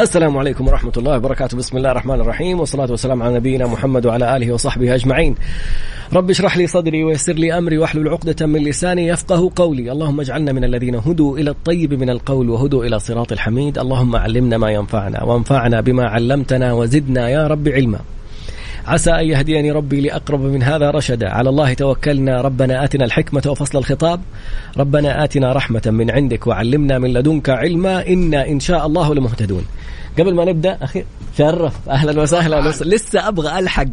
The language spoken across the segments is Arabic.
السلام عليكم ورحمة الله وبركاته. بسم الله الرحمن الرحيم والصلاة والسلام على نبينا محمد وعلى آله وصحبه أجمعين. رب اشرح لي صدري ويسر لي أمري واحلل عقدة من لساني يفقه قولي. اللهم اجعلنا من الذين هدوا إلى الطيب من القول وهدوا إلى صراط الحميد. اللهم علمنا ما ينفعنا وانفعنا بما علمتنا وزدنا يا رب علما. عسى أن يهديني ربي لأقرب من هذا رشدا. على الله توكلنا. ربنا آتنا الحكمة وفصل الخطاب. ربنا آتنا رحمة من عندك وعلمنا من لدنك علما. إنا إن شاء الله لمهتدون. قبل ما نبدأ أخي شرف. أهلا وسهلا. لسه أبغى ألحق.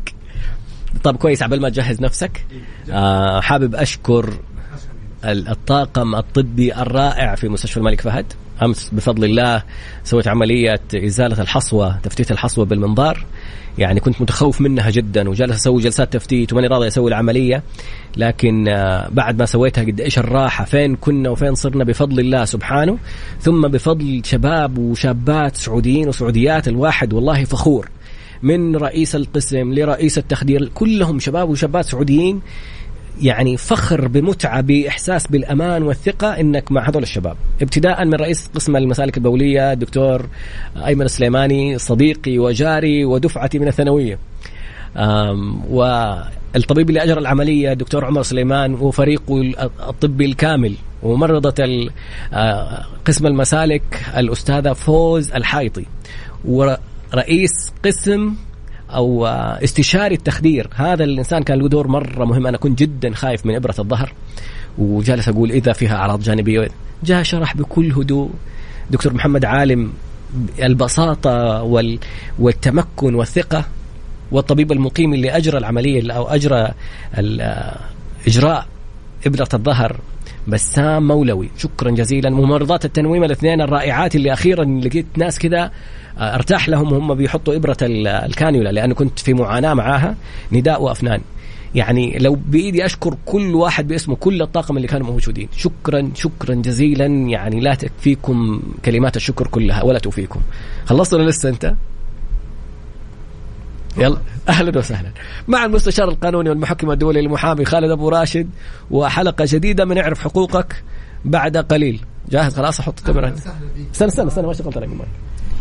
طب كويس. عبال ما تجهز نفسك. آه حابب أشكر الطاقم الطبي الرائع في مستشفى الملك فهد. أمس بفضل الله سويت عملية إزالة الحصوة تفتيت الحصوة بالمنظار. يعني كنت متخوف منها جدا وجالس أسوي جلسات تفتيت وماني راضي أسوي العملية. لكن آه، بعد ما سويتها قد إيش الراحة فين كنا وفين صرنا بفضل الله سبحانه. ثم بفضل شباب وشابات سعوديين وسعوديات الواحد والله فخور. من رئيس القسم لرئيس التخدير كلهم شباب وشابات سعوديين يعني فخر بمتعة بإحساس بالأمان والثقة إنك مع هذول الشباب. ابتداء من رئيس قسم المسالك البولية الدكتور أيمن السليماني صديقي وجاري ودفعتي من الثانوية. والطبيب اللي أجرى العملية الدكتور عمر سليمان وفريقه الطبي الكامل. وممرضة آه، قسم المسالك الأستاذة فوز الحايطي ورئيس قسم أو استشاري التخدير. هذا الإنسان كان له دور مرة مهم. أنا كنت جدا خايف من إبرة الظهر وجالس أقول إذا فيها أعراض جانبية جاء شرح بكل هدوء. دكتور محمد عالم البساطة وال والتمكن والثقة والطبيب المقيم اللي أجرى العملية أو أجرى إجراء إبرة الظهر بسام مولوي. شكرا جزيلا. ممرضات التنويم الاثنين الرائعات اللي أخيرا لقيت ناس كذا آه، ارتاح لهم وهم بيحطوا إبرة الكانيولا لأنه كنت في معاناة معاها نداء وأفنان. يعني لو بإيدي أشكر كل واحد باسمه كل الطاقم اللي كانوا موجودين. شكرا شكرا جزيلا. يعني لا تكفيكم كلمات الشكر كلها ولا توفيكم. خلصت ولا لسه أنت؟ يلا. أهلا وسهلا. مع المستشار القانوني والمحكم الدولي المحامي خالد أبو راشد وحلقة جديدة من اعرف حقوقك بعد قليل. جاهز؟ خلاص أحط الكاميرا. استنى استنى استنى ما شغلت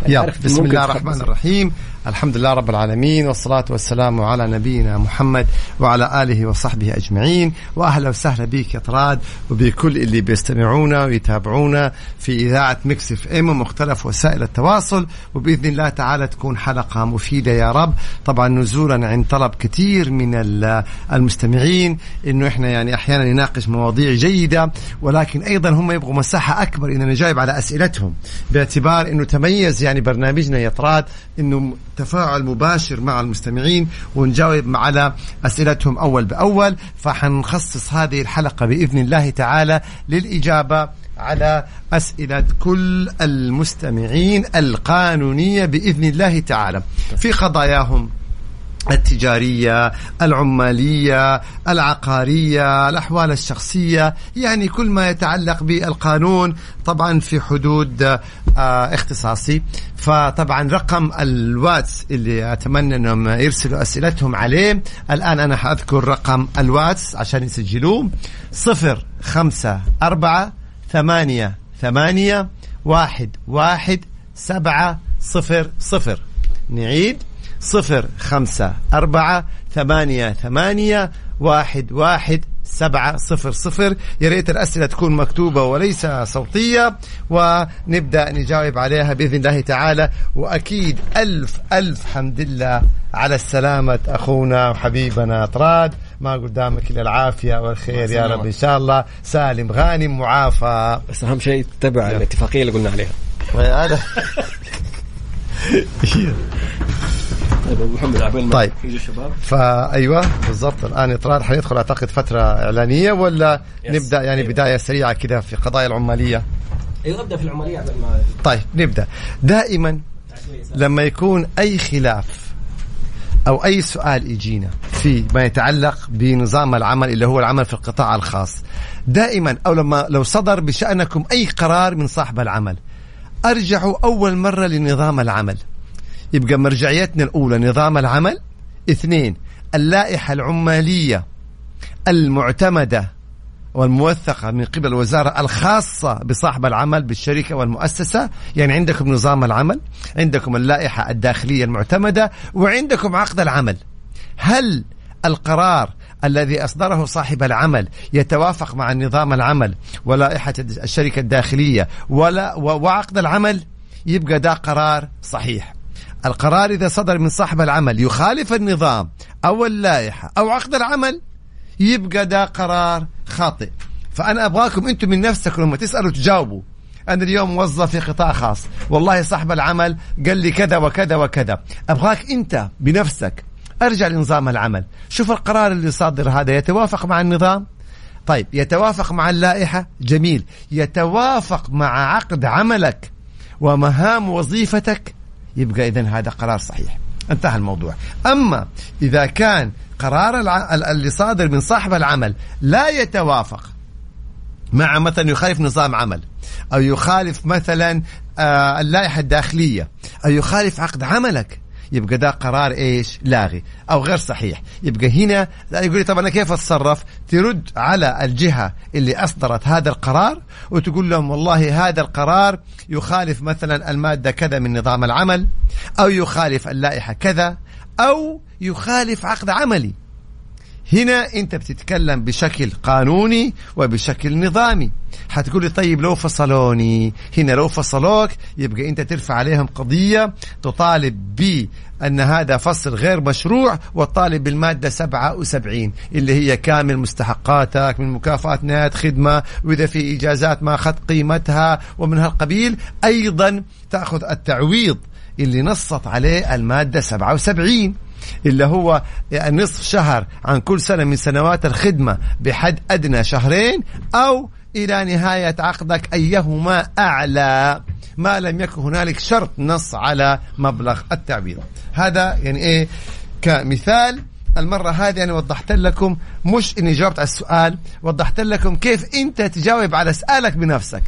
يلا بسم الله الرحمن الرحيم. الحمد لله رب العالمين والصلاة والسلام على نبينا محمد وعلى آله وصحبه أجمعين. وأهلا وسهلا بك يا طراد وبكل اللي بيستمعونا ويتابعونا في إذاعة Mix FM ومختلف وسائل التواصل. وبإذن الله تعالى تكون حلقة مفيدة يا رب. طبعا نزولا عن طلب كثير من المستمعين إنه إحنا يعني أحيانا نناقش مواضيع جيدة ولكن أيضا هم يبغوا مساحة أكبر إننا نجاوب على أسئلتهم باعتبار إنه تميز يعني برنامجنا يا طراد إنه تفاعل مباشر مع المستمعين ونجاوب على أسئلتهم أول بأول فحنخصص هذه الحلقة بإذن الله تعالى للإجابة على أسئلة كل المستمعين القانونية بإذن الله تعالى. في قضاياهم. التجارية العمالية العقارية الأحوال الشخصية يعني كل ما يتعلق بالقانون طبعا في حدود آه، اختصاصي. فطبعا رقم الواتس اللي أتمنى أنهم يرسلوا أسئلتهم عليه. الآن أنا حأذكر رقم الواتس عشان يسجلوه. صفر خمسة أربعة ثمانية ثمانية واحد واحد سبعة صفر صفر. نعيد. صفر خمسة أربعة ثمانية ثمانية واحد واحد سبعة صفر صفر. يا ريت الأسئلة تكون مكتوبة وليس صوتية ونبدأ نجاوب عليها بإذن الله تعالى. وأكيد ألف ألف حمد لله على السلامة أخونا وحبيبنا طراد. ما قدامك إلا العافية والخير يا رب إن شاء الله. سالم غانم معافى. بس أهم شيء تتبع الاتفاقية اللي قلنا عليها. هذا؟ طيب. ابو محمد عبال طيب الشباب فأيوة بالضبط. الآن اطراد حندخل أعتقد فترة إعلانية ولا يس. نبدأ يعني بداية سريعة كذا في قضايا العمالية؟ أيوه ابدا في العمالية قبل ما طيب نبدأ. دائما لما يكون أي خلاف أو أي سؤال يجينا في ما يتعلق بنظام العمل اللي هو العمل في القطاع الخاص دائما أو لما لو صدر بشأنكم أي قرار من صاحب العمل ارجعوا أول مرة لنظام العمل. يبقى مرجعيتنا الأولى نظام العمل. اثنين اللائحة العمالية المعتمدة والموثقة من قبل الوزارة الخاصة بصاحب العمل بالشركة والمؤسسة. يعني عندكم نظام العمل عندكم اللائحة الداخلية المعتمدة وعندكم عقد العمل. هل القرار الذي أصدره صاحب العمل يتوافق مع نظام العمل ولائحة الشركة الداخلية ولا وعقد العمل يبقى ده قرار صحيح. القرار إذا صدر من صاحب العمل يخالف النظام أو اللائحة أو عقد العمل يبقى ده قرار خاطئ. فأنا أبغاكم أنتم من نفسكم لما تسألوا تجاوبوا. أنا اليوم موظف في قطاع خاص. والله صاحب العمل قال لي كذا وكذا وكذا. أبغاك أنت بنفسك أرجع لنظام العمل. شوف القرار اللي صادر هذا. يتوافق مع النظام؟ طيب يتوافق مع اللائحة؟ جميل. يتوافق مع عقد عملك ومهام وظيفتك؟ يبقى إذن هذا قرار صحيح. انتهى الموضوع. أما إذا كان قرار اللي صادر من صاحب العمل لا يتوافق مع مثلا يخالف نظام عمل أو يخالف مثلا آه، اللائحة الداخلية أو يخالف عقد عملك يبقى ده قرار إيش؟ لاغي. أو غير صحيح. يبقى هنا لا يقول لي طب أنا كيف أتصرف؟ ترد على الجهة اللي أصدرت هذا القرار وتقول لهم والله هذا القرار يخالف مثلا المادة كذا من نظام العمل أو يخالف اللائحة كذا أو يخالف عقد عملي. هنا انت بتتكلم بشكل قانوني وبشكل نظامي. حتقولي طيب لو فصلوني. هنا لو فصلوك يبقى انت ترفع عليهم قضية تطالب ب أن هذا فصل غير مشروع وطالب بالمادة 77 اللي هي كامل مستحقاتك من مكافآت نهاية خدمة وإذا في إجازات ما أخذت قيمتها ومن هالقبيل أيضا تأخذ التعويض اللي نصت عليه المادة 77 اللي هو نصف شهر عن كل سنة من سنوات الخدمة بحد أدنى شهرين أو إلى نهاية عقدك أيهما أعلى. ما لم يكن هنالك شرط نص على مبلغ التعويض هذا يعني إيه؟ كمثال. المرة هذه أنا وضحت لكم مش إني جاوبت على السؤال وضحت لكم كيف أنت تجاوب على سؤالك بنفسك.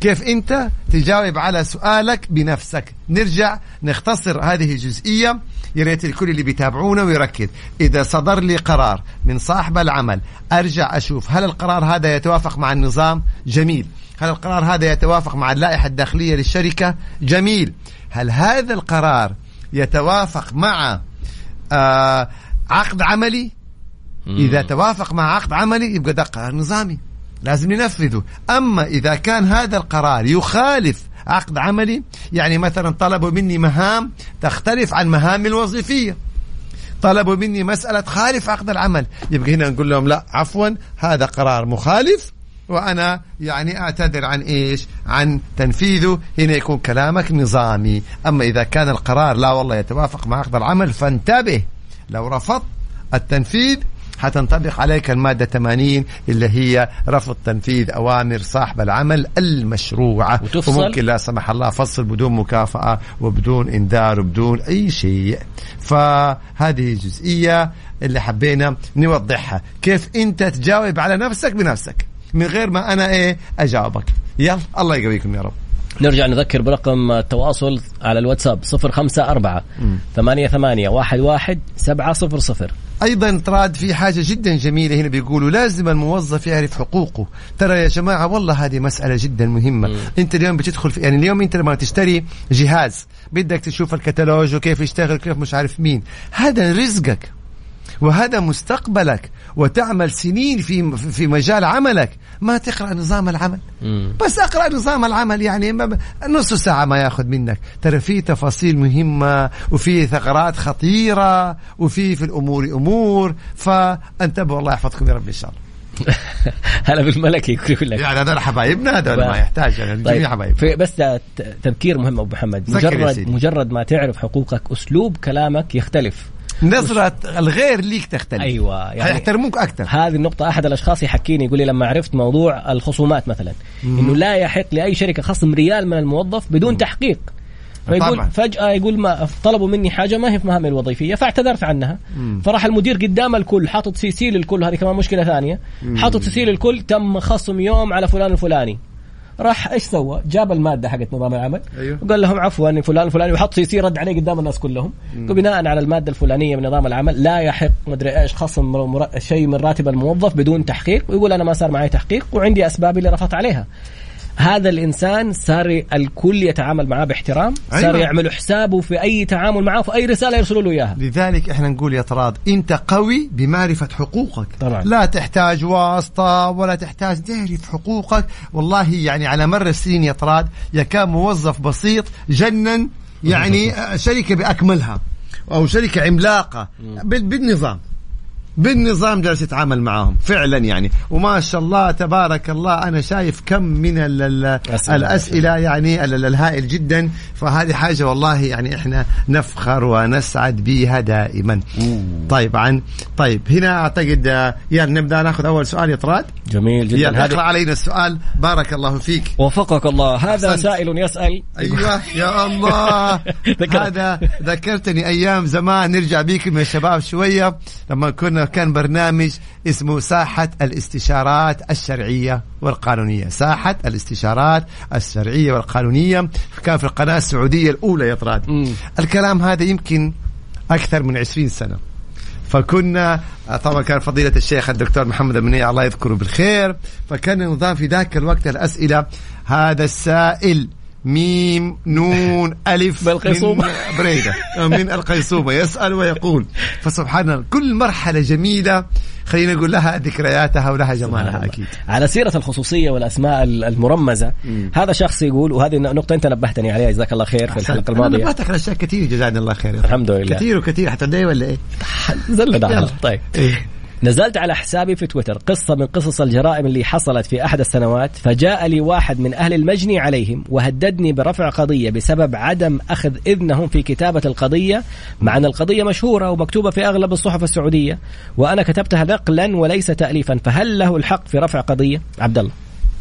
كيف أنت تجاوب على سؤالك بنفسك. نرجع نختصر هذه الجزئية. يا ريت الكل اللي بيتابعونا ويركز. إذا صدر لي قرار من صاحب العمل أرجع أشوف هل القرار هذا يتوافق مع النظام؟ جميل. هل القرار هذا يتوافق مع اللائحة الداخلية للشركة؟ جميل. هل هذا القرار يتوافق مع آه عقد عملي؟ إذا توافق مع عقد عملي يبقى ده قرار نظامي. لازم ننفذه. أما إذا كان هذا القرار يخالف عقد عملي. يعني مثلا طلبوا مني مهام تختلف عن مهامي الوظيفية. طلبوا مني مسألة خالف عقد العمل. يبقى هنا نقول لهم لا عفوا هذا قرار مخالف وأنا يعني أعتذر عن إيش؟ عن تنفيذه، هنا يكون كلامك نظامي، أما إذا كان القرار لا والله يتوافق مع عقد العمل فانتبه. لو رفضت التنفيذ حتنطبق عليك المادة 80 اللي هي رفض تنفيذ أوامر صاحب العمل المشروعة. وتفصل؟ وممكن لا سمح الله فصل بدون مكافأة وبدون إنذار وبدون أي شيء. فهذه جزئية اللي حبينا نوضحها. كيف أنت تجاوب على نفسك بنفسك من غير ما أنا إيه أجاوبك؟ يلا الله يقويكم يا رب. نرجع نذكر برقم التواصل على الواتساب 054 88 11 700 أيضا تراد في حاجة جدا جميلة هنا بيقولوا لازم الموظف يعرف حقوقه. ترى يا جماعة والله هذه مسألة جدا مهمة. مم. أنت اليوم بتدخل في يعني اليوم أنت لما تشتري جهاز بدك تشوف الكتالوج وكيف يشتغل كيف مش عارف مين هذا رزقك. وهذا مستقبلك وتعمل سنين في في مجال عملك. ما تقرأ نظام العمل. مم. بس اقرأ نظام العمل يعني نص ساعة ما ياخذ منك. ترى في تفاصيل مهمة وفي ثغرات خطيرة وفي في الأمور أمور. فانتبهوا الله يحفظكم يا رب إن شاء الله. هلا بالملكي يقول لك. يعني هذول حبايبنا هذول ما يحتاج يعني طيب. حبايب في بس تذكير مهم أبو محمد. مجرد مجرد ما تعرف حقوقك أسلوب كلامك يختلف. نظرة الغير ليك تختلف. أيوه يعني هيحترموك أكثر هذه النقطة أحد الأشخاص يحكيني يقول لي لما عرفت موضوع الخصومات مثلا إنه لا يحق لأي شركة خصم ريال من الموظف بدون مم. تحقيق. فيقول طبعا. فجأة يقول ما طلبوا مني حاجة ما هي في مهامي الوظيفية فاعتذرت عنها. مم. فراح المدير قدام الكل حاطط CC للكل هذه كمان مشكلة ثانية. حاطط CC للكل تم خصم يوم على فلان الفلاني. راح إيش سوى؟ جاب المادة حقت نظام العمل. أيوه. وقال لهم عفوا فلان الفلاني وحط يصير رد عليه قدام الناس كلهم. وبناء على المادة الفلانية من نظام العمل لا يحق مدري إيش خصم مر... شيء من راتب الموظف بدون تحقيق. ويقول أنا ما صار معي تحقيق وعندي اسبابي اللي رفضت عليها. هذا الإنسان صار الكل يتعامل معاه باحترام أيوة. صار يعمل حسابه في أي تعامل معه في أي رسالة يرسلوا له إياها. لذلك إحنا نقول يا طراد أنت قوي بمعرفة حقوقك. طبعا. لا تحتاج واسطة ولا تحتاج تعرف حقوقك. والله يعني على مر السنين يا طراد يكاد موظف بسيط جنن يعني شركة بأكملها أو شركة عملاقة. بالنظام. بالنظام جالس يتعامل معاهم فعلا يعني. وما شاء الله تبارك الله أنا شايف كم من ال ال الأسئلة يعني ال الهائل جدا. فهذه حاجة والله يعني إحنا نفخر ونسعد بها دائما. طيب عن طيب هنا أعتقد يعني نبدأ ناخذ أول سؤال يا طراد. جميل جدا. يلا اقرأ علينا السؤال. بارك الله فيك. وفقك الله. هذا أحسنت. سائل يسأل. أيوه يا الله. هذا ذكرتني أيام زمان. نرجع بيكم يا شباب شوية. لما كنا كان برنامج اسمه ساحة الاستشارات الشرعية والقانونية. ساحة الاستشارات الشرعية والقانونية. كان في القناة السعودية الأولى يا طراد. الكلام هذا يمكن أكثر من عشرين سنة. فكنا طبعا كان فضيلة الشيخ الدكتور محمد المنيع الله يذكره بالخير فكان النظام في ذاك الوقت الأسئلة هذا السائل ميم نون ألف بالقيصومة من بريدة. من القيصومة يسأل ويقول. فسبحان الله. كل مرحلة جميلة. خلينا نقول لها ذكرياتها ولها جمالها أكيد. على سيرة الخصوصية والأسماء المرمزة مم. هذا شخص يقول وهذه نقطة أنت نبهتني عليها جزاك الله خير في الحلقة الماضية. أنا نبهتك على أشياء كثير جزانا الله خير. الحمد لله. كثير وكثير. حتى ولا إيه؟ زلنا طيب. إيه. نزلت على حسابي في تويتر قصة من قصص الجرائم اللي حصلت في أحد السنوات فجاء لي واحد من أهل المجني عليهم وهددني برفع قضية بسبب عدم أخذ إذنهم في كتابة القضية مع أن القضية مشهورة ومكتوبة في أغلب الصحف السعودية وأنا كتبتها نقلا وليس تأليفا فهل له الحق في رفع قضية؟ عبد الله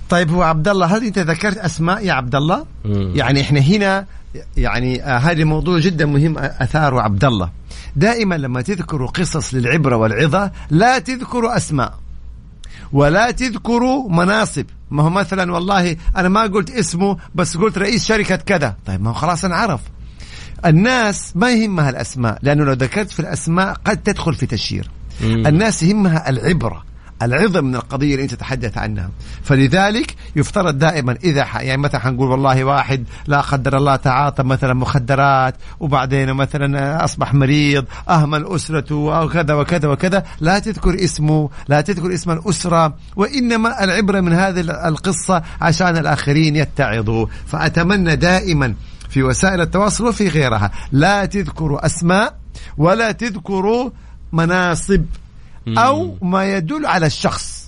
طيب هو عبد الله هل أنت ذكرت أسماء يا عبد الله؟ يعني إحنا هنا يعني آه هذا موضوع جدا مهم أثاره عبد الله دائما لما تذكروا قصص للعبرة والعظة لا تذكروا أسماء ولا تذكروا مناصب. ما هو مثلا والله أنا ما قلت اسمه بس قلت رئيس شركة كذا. طيب ما هو خلاص انعرف الناس ما يهمها الأسماء لأنه لو ذكرت في الأسماء قد تدخل في تشهير الناس يهمها العبرة. العظم من القضية اللي انت تتحدث عنها. فلذلك يفترض دائما إذا يعني مثلا حنقول والله واحد لا قدر الله تعاطى مثلا مخدرات وبعدين مثلا أصبح مريض أهمل أسرته أو كذا وكذا وكذا لا تذكر اسمه لا تذكر اسم الأسرة وإنما العبرة من هذه القصة عشان الآخرين يتعظوا. فأتمنى دائما في وسائل التواصل وفي غيرها لا تذكروا أسماء ولا تذكروا مناصب أو ما يدل على الشخص.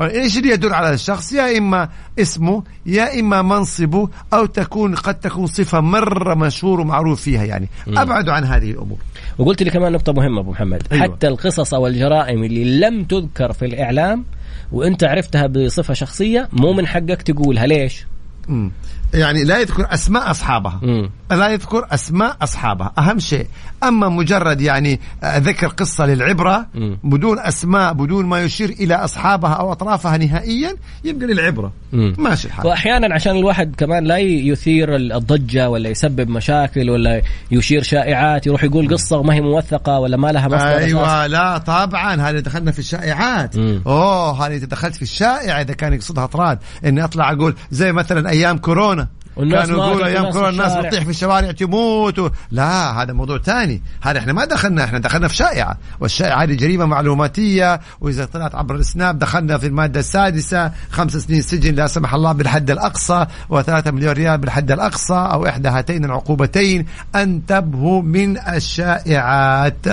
إيش اللي يدل على الشخص؟ يا إما اسمه يا إما منصبه أو تكون قد تكون صفة مرة مشهور ومعروف فيها يعني. ابعدوا عن هذه الأمور. وقلت لي كمان نقطة مهمة أبو محمد. أيوة. حتى القصص أو الجرائم اللي لم تذكر في الإعلام وأنت عرفتها بصفة شخصية مو من حقك تقولها. ليش؟ مم. يعني لا يذكر أسماء أصحابها مم. لا يذكر أسماء أصحابها أهم شيء أما مجرد يعني آه، ذكر قصة للعبرة مم. بدون أسماء بدون ما يشير إلى أصحابها أو أطرافها نهائيا يبقى للعبرة مم. ماشي الحال واحيانا عشان الواحد كمان لا يثير الضجة ولا يسبب مشاكل ولا يشير شائعات يروح يقول قصة وما هي موثقة ولا ما لها مصدر أيوه أساس. لا طبعا هذه دخلنا في الشائعات مم. أوه هذه دخلت في الشائعة إذا كان يقصدها طراد إني أطلع أقول زي مثلا أيام كورونا كانوا يقولوا أيام كورونا الناس بتطيح في الشوارع تموت و... لا هذا موضوع ثاني. هذا إحنا ما دخلنا إحنا دخلنا في شائعة. والشائعة هذه جريمة معلوماتية وإذا طلعت عبر السناب دخلنا في المادة السادسة خمس سنين سجن لا سمح الله بالحد الأقصى و3 مليون ريال بالحد الأقصى أو إحدى هاتين العقوبتين. أنتبهوا من الشائعات.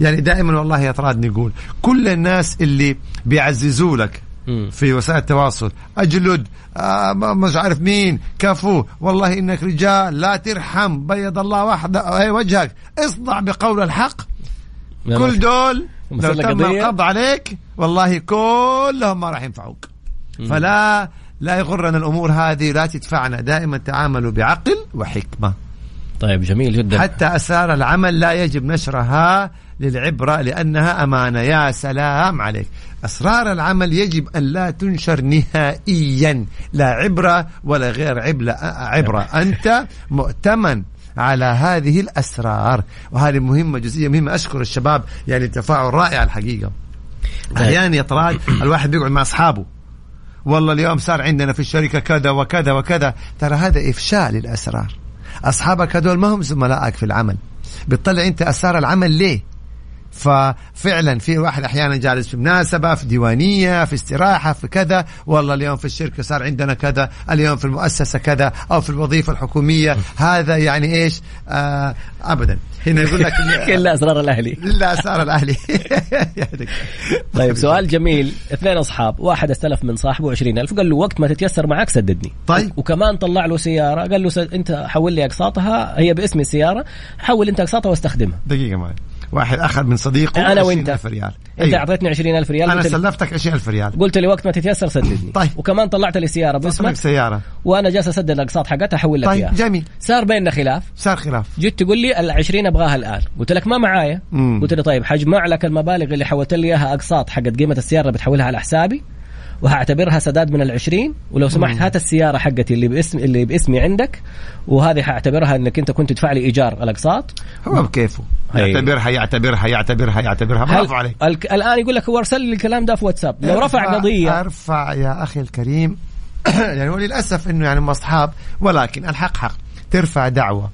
يعني دائما والله يا طراد نقول كل الناس اللي بيعززوا لك في وسائل التواصل. اجلد آه مش عارف مين. كفو والله إنك رجال لا ترحم. بيض الله وحده أي وجهك. اصدع بقول الحق. كل دول لو تم القبض عليك والله كلهم ما راح ينفعوك. فلا لا يغرنا الأمور هذه لا تدفعنا. دائما تعاملوا بعقل وحكمة. طيب جميل جدا. حتى أسرار العمل لا يجب نشرها للعبرة لأنها أمانة. يا سلام عليك. أسرار العمل يجب أن لا تنشر نهائيا. لا عبرة ولا غير عبرة. أنت مؤتمن على هذه الأسرار. وهذه مهمة جزئية مهمة. أشكر الشباب يعني تفاعل رائع الحقيقة. طيب. أحيانا يا طراد الواحد بيقعد مع أصحابه. والله اليوم صار عندنا في الشركة كذا وكذا وكذا. ترى هذا إفشاء للأسرار. أصحابك هذول ما هم زملائك في العمل. بتطلع أنت أسرار العمل ليه؟ ففعلا في واحد أحيانا جالس في مناسبة في ديوانية في استراحة في كذا والله اليوم في الشركة صار عندنا كذا اليوم في المؤسسة كذا أو في الوظيفة الحكومية. هذا يعني إيش؟ آه ابدا. هنا يقول لك إلا أسرار الأهلي. إلا أسرار الأهلي. طيب سؤال جميل. اثنين أصحاب. واحد استلف من صاحبه 20000 قال له وقت ما تتيسر معك سددني. طيب. وكمان طلع له سيارة. قال له أنت حول لي أقساطها. هي باسم السيارة. حول أنت أقساطها واستخدمها. دقيقة معي. واحد أخذ من صديقه أنا وأنت. ألف ريال. أنت أيوه. أعطيتني 20000 ريال أنا سلفتك 20000 ريال. قلت لي وقت ما تتيسر سددني. طيب. وكمان طلعت لي سيارة باسمك. سيارة. وأنا جالس أسدد الأقساط حقتها أحول لك طيب جميل. صار بيننا خلاف. صار خلاف. جيت تقول لي ال 20 أبغاها الآن. قلت لك ما معايا. قلت لي طيب حجمع لك المبالغ اللي حولت لي إياها أقساط حقت قيمة السيارة بتحولها على حسابي. وهعتبرها سداد من العشرين ولو سمحت هات السيارة حقتي اللي باسم اللي باسمي عندك وهذه حاعتبرها إنك أنت كنت تدفع لي إيجار الأقساط. هو بكيفه. يعتبرها يعتبرها يعتبرها يعتبرها. برافو عليك. الآن يقول لك هو أرسل لي الكلام ده في واتساب. لو رفع قضية. ارفع يا أخي الكريم. يعني وللأسف إنه يعني أصحاب ولكن الحق حق. ترفع دعوة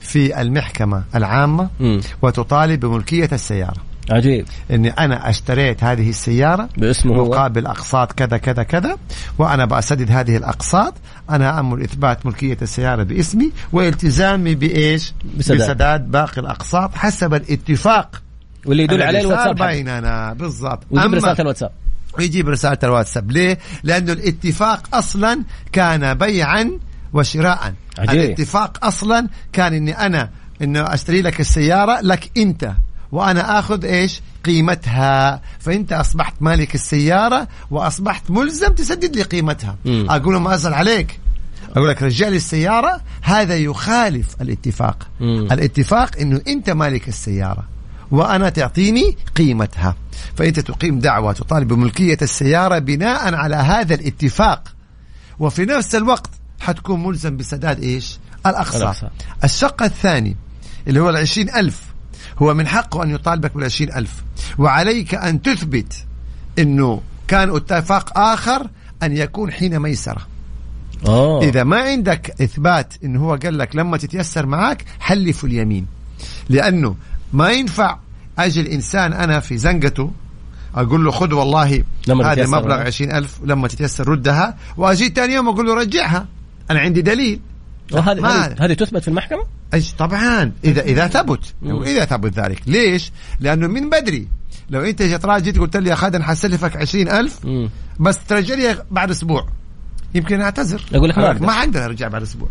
في المحكمة العامة م. وتطالب بملكية السيارة. عجيب. إني أنا أشتريت هذه السيارة باسمه مقابل أقساط كذا كذا كذا وأنا بسدد هذه الأقساط. أنا أمر إثبات ملكية السيارة باسمي والتزامي بإيش؟ بسداد. بسداد باقي الأقساط حسب الاتفاق واللي يدل عليه الواتساب بيننا. بالضبط. ويجيب رسالة الواتساب. ويجيب رسالة الواتساب. ليه؟ لأنه الاتفاق أصلا كان بيعا وشراء. عجيب. الاتفاق أصلا كان إني أنا إنه أشتري لك السيارة لك أنت. وأنا آخذ إيش؟ قيمتها. فإنت أصبحت مالك السيارة وأصبحت ملزم تسدد لي قيمتها. م. أقول ما ازعل عليك. أقول لك رجع لي السيارة. هذا يخالف الاتفاق. م. الاتفاق إنه أنت مالك السيارة وأنا تعطيني قيمتها. فإنت تقيم دعوة تطالب بملكية السيارة بناء على هذا الاتفاق. وفي نفس الوقت حتكون ملزم بسداد إيش؟ الاقساط الشق الثاني اللي هو العشرين ألف. هو من حقه أن يطالبك بالعشرين ألف. وعليك أن تثبت أنه كان اتفاق آخر أن يكون حين ميسرة. أوه. إذا ما عندك إثبات أنه هو قال لك لما تتيسر معك حلف اليمين. لأنه ما ينفع أجي الإنسان أنا في زنقته أقول له خذ والله هذا المبلغ عشرين ألف لما تتيسر ردها وأجي ثاني يوم أقول له رجعها. أنا عندي دليل. هذه هذه تثبت في المحكمة؟ إيش طبعا. اذا إذا ثبت إذا ثبت ذلك. ليش؟ لأنه من بدري. لو أنت جيت جيت قلت لي يا خالد حسلفك 20000 بس ترجع لي بعد أسبوع. يمكن أعتذر. أقول لك ما, ما عندنا رجع بعد أسبوع.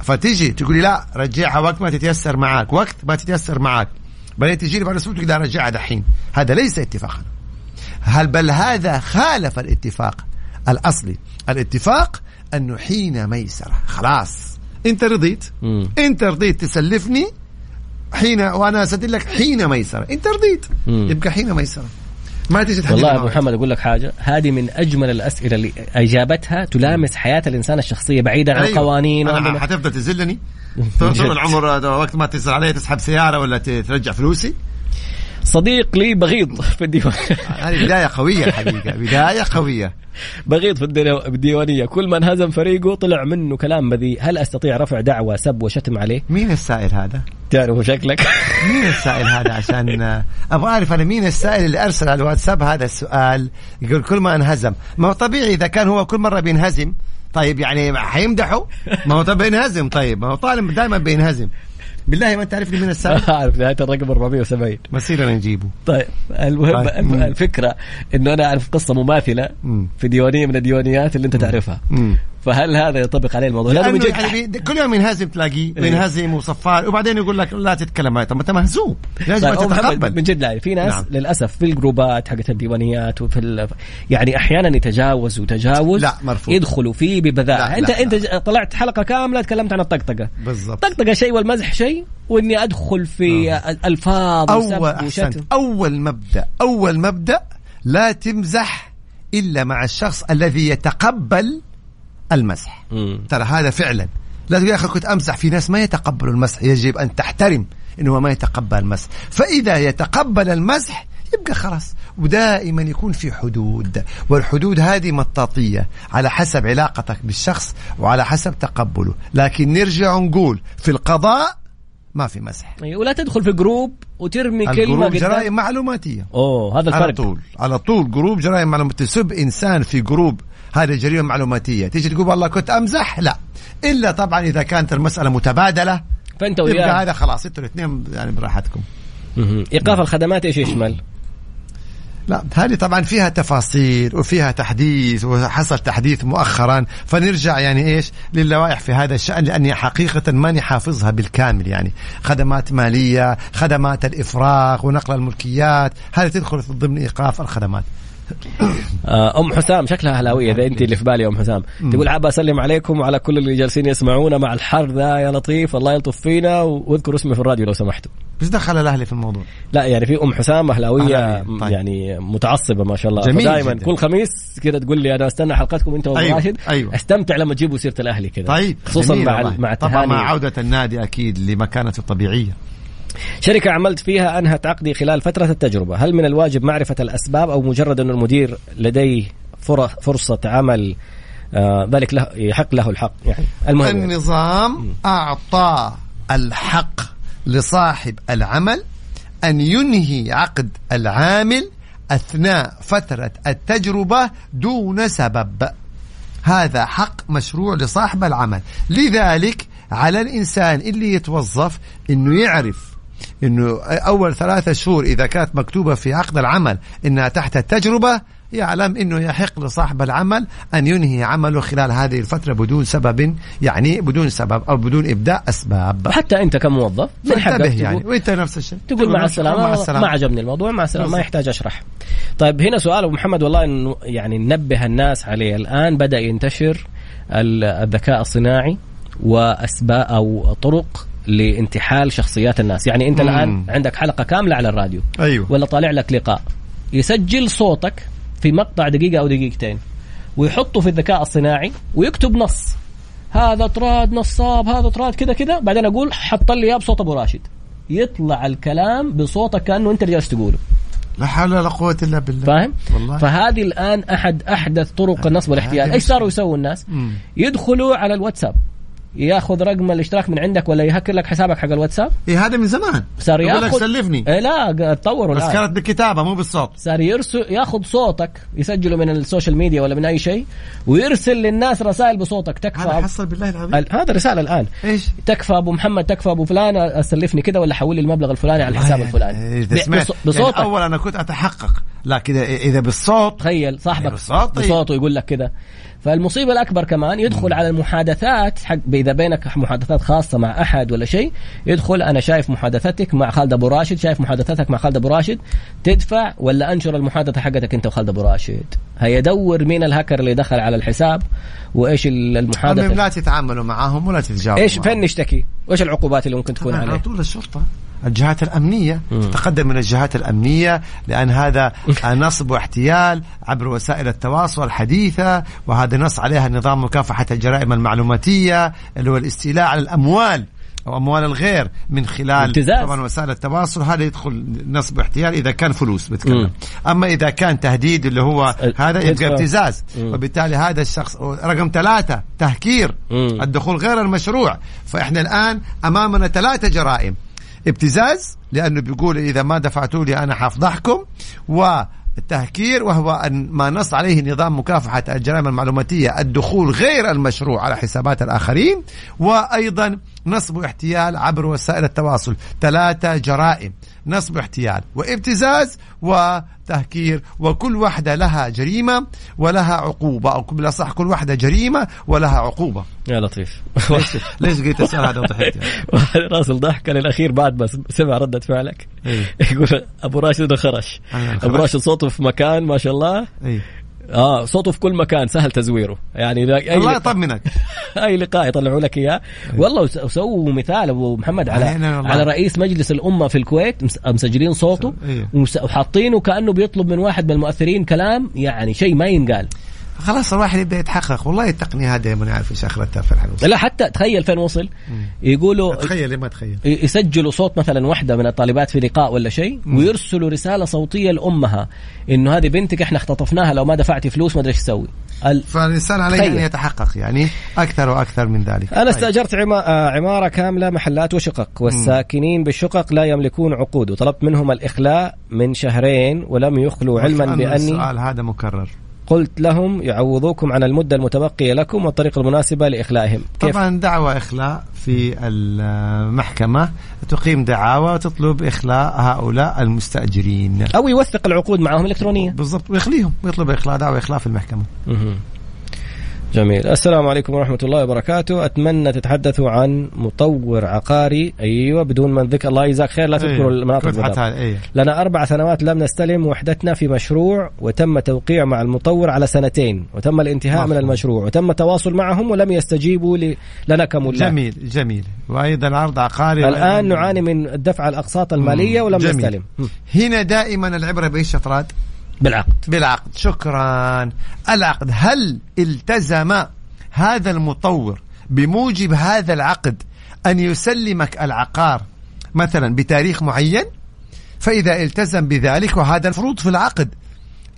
فتيجي تقول لي لا رجعها وقت ما تتيسر معك وقت ما تتيسر معك بعدين تجي لي بعد أسبوع تقدر أرجعها دحين. هذا ليس اتفاقا. هل بل هذا خالف الاتفاق الأصلي. الاتفاق أنه حين ميسره خلاص. انت رضيت. مم. انت رضيت تسلفني حين وأنا اسدد لك حين ميسره انت رضيت. مم. يبقى حين ميسره ما تيجي والله أبو محمد أقول لك حاجة. هذه من أجمل الأسئلة اللي أجابتها تلامس حياة الإنسان الشخصية بعيدا عن أيوه. القوانين أنا حتفضل تزلني. طول العمر وقت ما تسال علي تسحب سيارة ولا ترجع فلوسي. صديق لي بغيض في الديوان. هذه بداية قوية الحقيقة بداية قوية. بغيض في الديوانية. كل من هزم فريقه طلع منه كلام بذيء. هل أستطيع رفع دعوة سب وشتم عليه؟ مين السائل هذا؟ تعرفه شكلك. مين السائل هذا؟ عشان أبغى أعرف أنا مين السائل اللي أرسل على الواتساب هذا السؤال. يقول كل ما انهزم ما هو طبيعي إذا كان هو كل مرة بينهزم. طيب يعني حيمدحه؟ ما هو طب بينهزم طيب ما هو طالب دائما بينهزم. بالله ما تعرفني من السائل اعرف نهاية الرقم 470 مسيرنا نجيبه. طيب المهم طيب. الفكرة إنه أنا أعرف قصة مماثلة في ديوانية من الديوانيات اللي أنت تعرفها. فهل هذا ينطبق عليه الموضوع؟ لأنه من جد يعني كل يوم ينهزم تلاقيه إيه. ينهزم وصفار وبعدين يقول لك لا تتكلم معي طب أنت مهزوم لازم طيب تتقبل من جد لا في ناس نعم. للأسف في الجروبات حقت الديوانيات وفي ال... يعني أحيانا يتجاوزوا تجاوز لا مرفوض يدخلوا فيه ببذاءه أنت لا أنت لا. طلعت حلقة كاملة تكلمت عن الطقطقة بالضبط الطقطقه شيء والمزح شيء وإني أدخل في نعم. الفاظ أول أول مبدأ أول مبدأ لا تمزح إلا مع الشخص الذي يتقبل المزح. ترى هذا فعلا. لا تقول يا أخي كنت امزح في ناس ما يتقبلوا المزح. يجب أن تحترم إنه ما يتقبل المزح. فإذا يتقبل المزح يبقى خلاص. ودائما يكون في حدود. والحدود هذه مطاطية على حسب علاقتك بالشخص وعلى حسب تقبله. لكن نرجع ونقول في القضاء ما في مزح. ولا تدخل في group وترمي كلمة جرائم معلوماتية. أوه هذا الفرق على طول على طول group جرائم معلوماتية. تسب إنسان في group هذه جريمة معلوماتية. تيجي تقول والله كنت أمزح؟ لا. إلا طبعا إذا كانت المسألة متبادلة. فأنت وياه. هذا خلاص أنتوا الاثنين يعني براحتكم. إيقاف الخدمات إيش يشمل؟ لا هذه طبعا فيها تفاصيل وفيها تحديث وحصل تحديث مؤخرا. فنرجع يعني إيش للوائح في هذا الشأن لأني حقيقة ماني حافظها بالكامل يعني. خدمات مالية خدمات الإفراغ ونقل الملكيات هذه تدخل ضمن إيقاف الخدمات. أم حسام شكلها أهلاوية إذا أنت اللي في بالي أم حسام. تقول حابه أسلم عليكم وعلى كل اللي جالسين يسمعونا مع الحر ذا يا لطيف الله يلطف فينا واذكروا اسمي في الراديو لو سمحتوا. بس دخل الأهلي في الموضوع. لا يعني في أم حسام أهلاوية طيب. يعني متعصبة ما شاء الله. جميل دائما كل خميس كذا تقول لي أنا أستنى حلقتكم أنت وأبو أيوه. راشد. أيوه. أستمتع لما تجيبوا سيرة الأهلي كذا طيب خصوصا مع مع طبعا مع عودة النادي أكيد لمكانته الطبيعية. شركة عملت فيها أنهت عقدي خلال فترة التجربة. هل من الواجب معرفة الأسباب أو مجرد أن المدير لديه فرصة عمل آه ذلك له يحق له الحق؟ يعني المهم النظام أعطى الحق لصاحب العمل أن ينهي عقد العامل أثناء فترة التجربة دون سبب. هذا حق مشروع لصاحب العمل. لذلك على الإنسان اللي يتوظف أنه يعرف إنه أول ثلاثة شهور إذا كانت مكتوبة في عقد العمل إنها تحت التجربة يعلم إنه يحق لصاحب العمل أن ينهي عمله خلال هذه الفترة بدون سبب يعني بدون سبب أو بدون إبداء أسباب. حتى أنت كموظف من حقك يعني. وأنت نفس الشيء. تقول مع السلامة مع السلامة. ما عجبني الموضوع مع السلامة ما يحتاج أشرح. طيب هنا سؤال أبو محمد والله انه يعني نبه الناس عليه. الآن بدأ ينتشر الذكاء الصناعي واسباب أو طرق لانتحال شخصيات الناس. يعني انت مم. الآن عندك حلقة كاملة على الراديو. أيوه. ولا طالع لك لقاء. يسجل صوتك في مقطع دقيقة أو دقيقتين. ويحطه في الذكاء الصناعي ويكتب نص. هذا طراد نصاب هذا طراد كذا كذا. بعدين أقول حط لي إياه بصوت أبو راشد. يطلع الكلام بصوتك كأنه أنت اللي جالس تقوله. لا حول ولا قوة إلا بالله. فاهم؟ والله. فهذه الآن أحد أحدث طرق النصب والاحتيال، إيش صاروا يسووا الناس؟ مم. يدخلوا على الواتساب. ياخذ رقم الاشتراك من عندك ولا يهكر لك حسابك حق الواتساب؟ اي هذا من زمان. صار ياخذ لك سلفني. إيه لا تطوروا بس كانت بالكتابه مو بالصوت. صار يرسل ياخذ صوتك يسجله من السوشيال ميديا ولا من أي شيء ويرسل للناس رسائل بصوتك. تكفى هذا حصل بالله العظيم. هذا رسالة الآن. إيش؟ تكفى أبو محمد تكفى أبو فلان اسلفني كذا ولا حول لي المبلغ الفلاني على الحساب الفلاني. إيه بصوتك. يعني أول أنا كنت أتحقق لكن إذا بالصوت تخيل صاحبك. بالصوت طيب. بصوته يقول لك كذا فالمصيبة الأكبر كمان يدخل على المحادثات حق إذا بينك محادثات خاصة مع أحد ولا شيء يدخل أنا شايف محادثتك مع خالد أبو راشد شايف محادثتك مع خالد أبو راشد تدفع ولا أنشر المحادثة حقتك أنت وخالد أبو راشد؟ هيدور مين الهكر اللي دخل على الحساب وإيش المحادثة؟ لا تتعاملوا معاهم ولا تتجاوبوا إيش فين نشتكي؟ وإيش العقوبات اللي ممكن تكون عليه على طول الشرطة. الجهات الأمنية. م. تتقدم من الجهات الأمنية لأن هذا نصب واحتيال عبر وسائل التواصل الحديثة وهذا نص عليها نظام مكافحة الجرائم المعلوماتية اللي هو الاستيلاء على الأموال أو أموال الغير من خلال ابتزاز. طبعا وسائل التواصل. هذا يدخل نصب واحتيال إذا كان فلوس بتكلم. أما إذا كان تهديد اللي هو هذا يبقى ابتزاز وبالتالي هذا الشخص رقم ثلاثة تهكير. الدخول غير المشروع. فإحنا الآن أمامنا ثلاثة جرائم. ابتزاز لأنه بيقول إذا ما دفعتوا لي أنا حفضحكم و التهكير وهو ما نص عليه نظام مكافحة الجرائم المعلوماتية الدخول غير المشروع على حسابات الآخرين وأيضا نصب واحتيال عبر وسائل التواصل. ثلاثة جرائم نصب واحتيال وابتزاز وتهكير وكل واحدة لها جريمة ولها عقوبة أو بالأصح كل واحدة جريمة ولها عقوبة. يا لطيف. ليش قلت السؤال هذا وضحكت راسل ضحك للأخير بعد ما سمع ردة فعلك. إيه. يقول أبو راشد خرش أبو راشد صوته في مكان ما شاء الله. إيه. آه صوته في كل مكان سهل تزويره. يعني إذا الله يطمنك. أي لقاء يطلعوا لك إياه. والله وسووا مثال أبو محمد على على رئيس مجلس الأمة في الكويت مسجلين صوته. إيه. وحاطينه كأنه بيطلب من واحد من المؤثرين كلام يعني شيء ما ينقال. خلاص الواحد يبدأ يتحقق. والله التقنية هذه ما نعرف إيش اخرتها في الحلوة لا حتى تخيل فين وصل. يقولوا تخيل ما تخيل. يسجلوا صوت مثلا واحدة من الطالبات في لقاء ولا شيء ويرسلوا رسالة صوتية لأمها إنه هذه بنتك إحنا اختطفناها لو ما دفعتي فلوس ما أدري إيش تسوي. فالانسان عليه ان يتحقق يعني أكثر وأكثر من ذلك. أنا استأجرت آه، عمارة كاملة محلات وشقق. والساكنين بالشقق لا يملكون عقود. وطلبت منهم الإخلاء من شهرين ولم يخلوا علما باني السؤال هذا مكرر. قلت لهم يعوضوكم عن المدة المتبقية لكم والطريقة المناسبة لإخلائهم. كيف؟ طبعا دعوة إخلاء في المحكمة تقيم دعاوى وتطلب إخلاء هؤلاء المستأجرين. أو يوثق العقود معهم إلكترونية بالضبط ويخليهم ويطلب إخلاء دعوة إخلاء في المحكمة. جميل السلام عليكم ورحمة الله وبركاته أتمنى تتحدثوا عن مطور عقاري أيوة بدون من ذكر الله يجزاك خير لا أيوة. تذكروا أيوة. المناطق أيوة. لنا أربع سنوات لم نستلم وحدتنا في مشروع وتم توقيع مع المطور على سنتين وتم الانتهاء مفهوم. من المشروع وتم التواصل معهم ولم يستجيبوا لنا كملاك جميل جميل وأيضا عرض عقاري الآن نعاني من دفع الأقساط المالية ولم جميل. نستلم هنا دائما العبرة بإيش شطرات بالعقد. بالعقد. شكرا. العقد هل التزم هذا المطور بموجب هذا العقد أن يسلمك العقار مثلا بتاريخ معين؟ فإذا التزم بذلك وهذا المفروض في العقد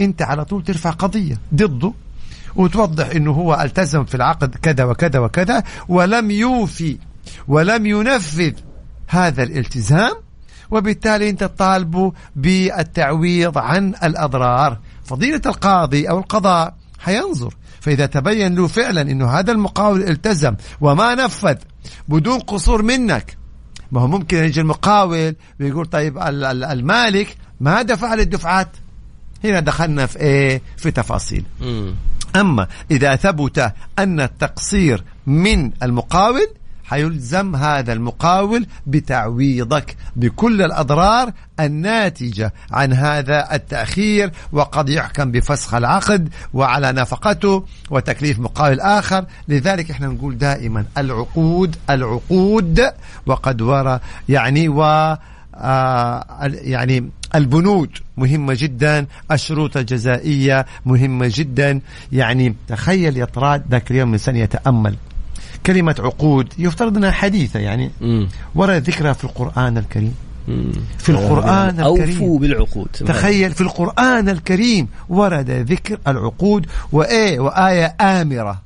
أنت على طول ترفع قضية ضده وتوضح أنه هو التزم في العقد كذا وكذا وكذا ولم يوفي ولم ينفذ هذا الالتزام وبالتالي أنت تطالبه بالتعويض عن الأضرار. فضيلة القاضي أو القضاء حينظر. فإذا تبين له فعلا أنه هذا المقاول التزم وما نفذ بدون قصور منك ما هو ممكن يجي المقاول ويقول طيب المالك ما دفع للدفعات هنا دخلنا في إيه؟ في تفاصيل. أما إذا ثبت أن التقصير من المقاول حيلزم هذا المقاول بتعويضك بكل الأضرار الناتجة عن هذا التأخير وقد يحكم بفسخ العقد وعلى نفقته وتكليف مقاول آخر. لذلك إحنا نقول دائما العقود العقود وقد ورى يعني و آه يعني البنود مهمة جدا الشروط الجزائية مهمة جدا. يعني تخيل يا طراد ذاك اليوم الإنسان يتأمل. كلمة عقود يفترض أنها حديثة يعني ورد ذكرها في القرآن الكريم. في القرآن الكريم. أوفوا بالعقود. تخيل في القرآن الكريم ورد ذكر العقود وإيه؟ وآية آمرة.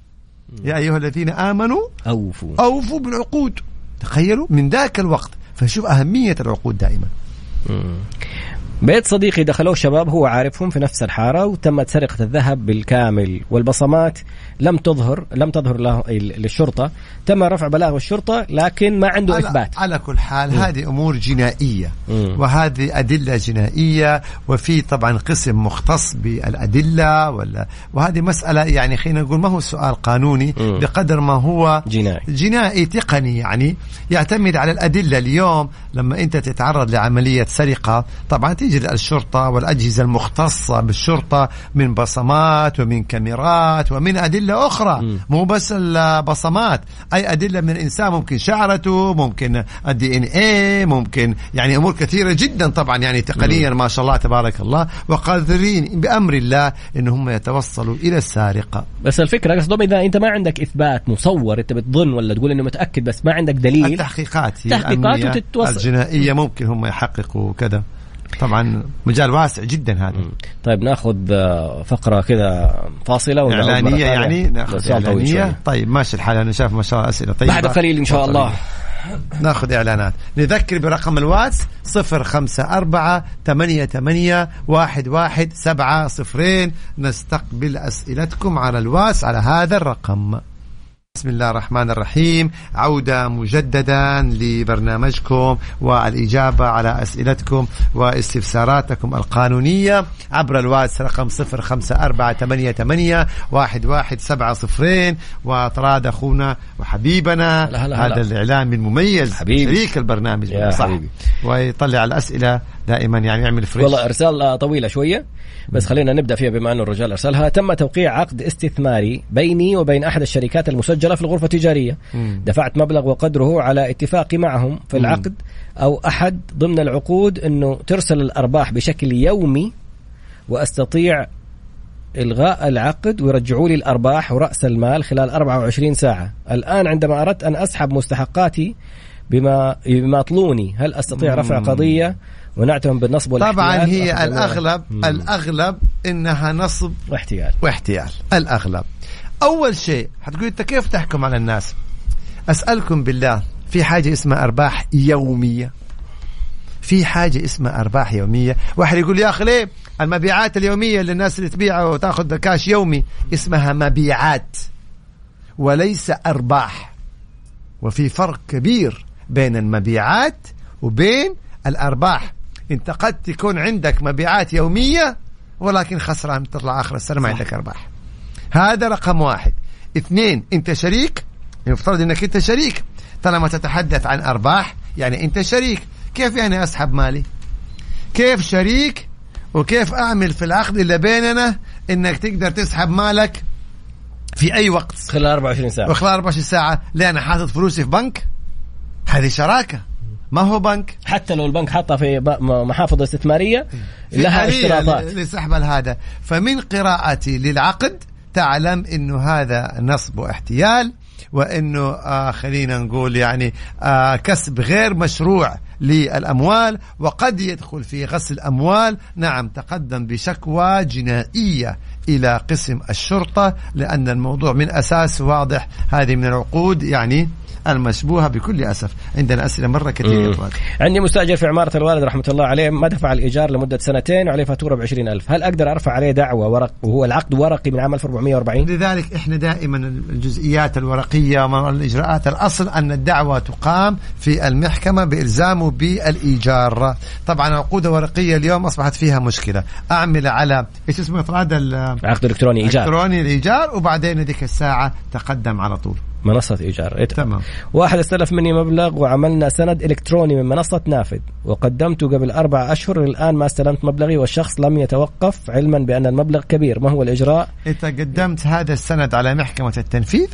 يا أيها الذين آمنوا أوفوا. أوفوا بالعقود. تخيلوا من ذاك الوقت. فشوف أهمية العقود دائما. بيت صديقي دخلوه شباب هو عارفهم في نفس الحارة وتمت سرقة الذهب بالكامل والبصمات لم تظهر لم تظهر له للشرطه تم رفع بلاغ الشرطة لكن ما عنده على إثبات على كل حال م. هذه أمور جنائية م. وهذه أدلة جنائية وفي طبعا قسم مختص بالأدلة ولا وهذه مسألة يعني خلينا نقول ما هو سؤال قانوني م. بقدر ما هو جنائي جنائي تقني يعني يعتمد على الأدلة اليوم لما أنت تتعرض لعملية سرقة طبعا تيجي الشرطة والأجهزة المختصة بالشرطة من بصمات ومن كاميرات ومن أدلة أخرى. مو بس البصمات. أي أدلة من الانسان ممكن شعرته ممكن الدي ان اي ممكن يعني أمور كثيرة جدا طبعا يعني تقنيا ما شاء الله تبارك الله وقادرين بأمر الله إن هم يتوصلوا إلى السارقة. بس الفكرة قصدهم إذا أنت ما عندك إثبات مصور أنت بتظن ولا تقول إنه متأكد بس ما عندك دليل. التحقيقات تحقيقات وتتوصل. الجنائية ممكن هم يحققوا كذا. طبعا مجال واسع جدا هذا. طيب ناخذ آه، فقرة كذا فاصلة إعلانية يعني؟ ناخذ إعلانية؟ طيب ماشي الحال أنا شايف ما شاء الله أسئلة. طيبه بعد قليل إن شاء الله. ناخذ إعلانات. نذكر برقم الواتس صفر خمسة أربعة ثمانية ثمانية واحد واحد سبعة صفرين. نستقبل أسئلتكم على الواتس على هذا الرقم. بسم الله الرحمن الرحيم. عودة مجددا لبرنامجكم والإجابة على أسئلتكم واستفساراتكم القانونية عبر الواتس رقم صفر خمسة أربعة ثمانية ثمانية واحد واحد سبعة صفرين. وطراد أخونا وحبيبنا هلا هلا هذا الإعلامي المميز. حبيبي. شريك البرنامج يا صح حبيبي. ويطلع الأسئلة دائما يعني يعمل فريش والله إرسال طويلة شوية بس خلينا نبدأ فيها بما أنه الرجال أرسلها. تم توقيع عقد استثماري بيني وبين أحد الشركات المسجلة في الغرفة التجارية. دفعت مبلغ وقدره على اتفاقي معهم في العقد أو أحد ضمن العقود أنه ترسل الأرباح بشكل يومي وأستطيع إلغاء العقد ويرجعوا لي الأرباح ورأس المال خلال 24 ساعة. الآن عندما أردت أن أسحب مستحقاتي بما يماطلوني هل أستطيع رفع قضية؟ ونعتهم بالنصب والاحتيال. طبعا هي الأغلب مم. الأغلب إنها نصب واحتيال. واحتيال. الأغلب. أول شيء حتقول أنت كيف تحكم على الناس؟ أسألكم بالله في حاجة اسمها أرباح يومية. في حاجة اسمها أرباح يومية. واحد يقول يا أخي ليه؟ المبيعات اليومية اللي الناس اللي تبيع وتأخذ كاش يومي اسمها مبيعات وليس أرباح. وفي فرق كبير بين المبيعات وبين الأرباح. أنت قد تكون عندك مبيعات يومية ولكن خسران تطلع آخر السنة ما عندك أرباح. هذا رقم واحد. اثنين أنت شريك. يفترض أنك أنت شريك. طالما تتحدث عن أرباح يعني أنت شريك. كيف يعني أسحب مالي؟ كيف شريك؟ وكيف أعمل في العقد اللي بيننا أنك تقدر تسحب مالك في أي وقت؟ خلال 24 ساعة. وخلال 24 ساعة ليه أنا حاطط فلوسي في بنك؟ هذه شراكة. ما هو بنك؟ حتى لو البنك حاطها في محافظ استثمارية لها اشتراطات. لسحب هذا فمن قراءتي للعقد تعلم إنه هذا نصب واحتيال وإنه آه خلينا نقول يعني آه كسب غير مشروع للأموال وقد يدخل في غسل اموال نعم تقدم بشكوى جنائية إلى قسم الشرطة لأن الموضوع من أساس واضح. هذه من العقود يعني المشبوهة بكل أسف. عندنا أسئلة مرة كثيرة عندي مستأجر في عمارة الوالد رحمة الله عليه ما دفع الإيجار لمدة سنتين وعليه فاتورة ب ألف. هل أقدر أرفع عليه دعوة ورق وهو العقد ورقي من عام 1440 لذلك إحنا دائما الجزئيات الورقية والاجراءات الأصل أن الدعوة تقام في المحكمة بالزامه بالإيجار. طبعا العقود الورقية اليوم أصبحت فيها مشكلة. أعمل على إيش اسمه افراد عقد إلكتروني إيجار. إلكتروني الإيجار وبعدين ذيك الساعة تقدم على طول. منصة إيجار. إيه. تمام. واحد استلف مني مبلغ وعملنا سند إلكتروني من منصة نافذ. وقدمته قبل أربع أشهر الآن ما استلمت مبلغي والشخص لم يتوقف علما بأن المبلغ كبير. ما هو الإجراء؟ أنت قدمت هذا السند على محكمة التنفيذ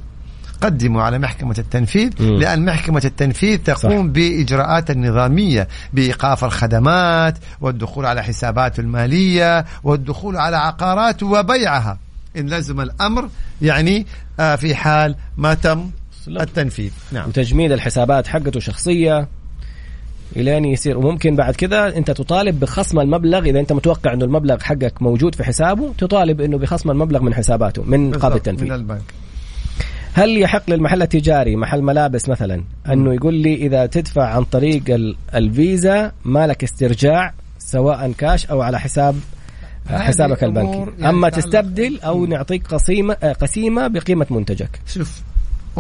قدموا على محكمة التنفيذ م. لأن محكمة التنفيذ تقوم صح. بإجراءات النظامية بإيقاف الخدمات والدخول على حساباته المالية والدخول على عقارات وبيعها. إن لزم الأمر يعني آه، في حال ما تم التنفيذ. نعم. وتجميد الحسابات حقته شخصية الين يصير. وممكن بعد كذا أنت تطالب بخصم المبلغ إذا أنت متوقع إنه المبلغ حقك موجود في حسابه تطالب إنه بخصم المبلغ من حساباته من قاضي التنفيذ من البنك. هل يحق للمحل التجاري محل ملابس مثلا أنه يقول لي إذا تدفع عن طريق الفيزا مالك استرجاع سواء كاش أو على حساب حسابك البنكي. يعني أما تستبدل أو نعطيك قسيمه قسيمة بقيمة منتجك. شوف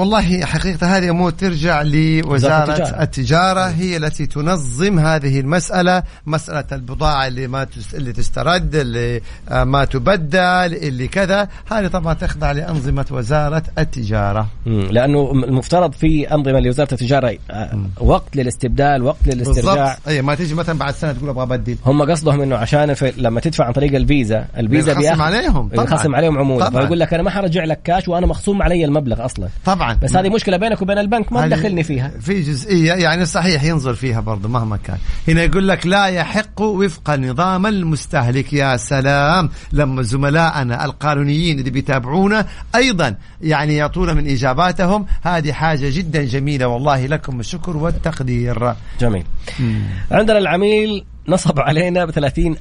والله حقيقة هذه أمور ترجع لوزارة التجارة. التجارة هي التي تنظم هذه المسألة مسألة البضاعة اللي ما اللي تسترد اللي آه، ما تبدل اللي كذا. هذه طبعا تخضع لأنظمة وزارة التجارة. لأنه المفترض في أنظمة لوزارة التجارة آه، وقت للاستبدال وقت للاسترجاع. أي ما تيجي مثلا بعد سنة تقول أبغى أبدل. هم قصدهم إنه عشان لما تدفع عن طريق الفيزا الفيزا بيخصم عليهم طبعا. بيخصم عليهم عمولة. فيقول لك أنا ما حرجع لك كاش وأنا مخصوم علي المبلغ أصلا. طبعا. طبعا بس هذه مشكلة بينك وبين البنك ما تدخلني فيها. في جزئية يعني صحيح ينظر فيها برضه مهما كان. هنا يقول لك لا يحق وفق نظام المستهلك. يا سلام. لما زملائنا القانونيين اللي بيتابعونا أيضا يعني يعطونا من إجاباتهم. هذه حاجة جدا جميلة. والله لكم الشكر والتقدير. جميل. مم. عندنا العميل نصب علينا ب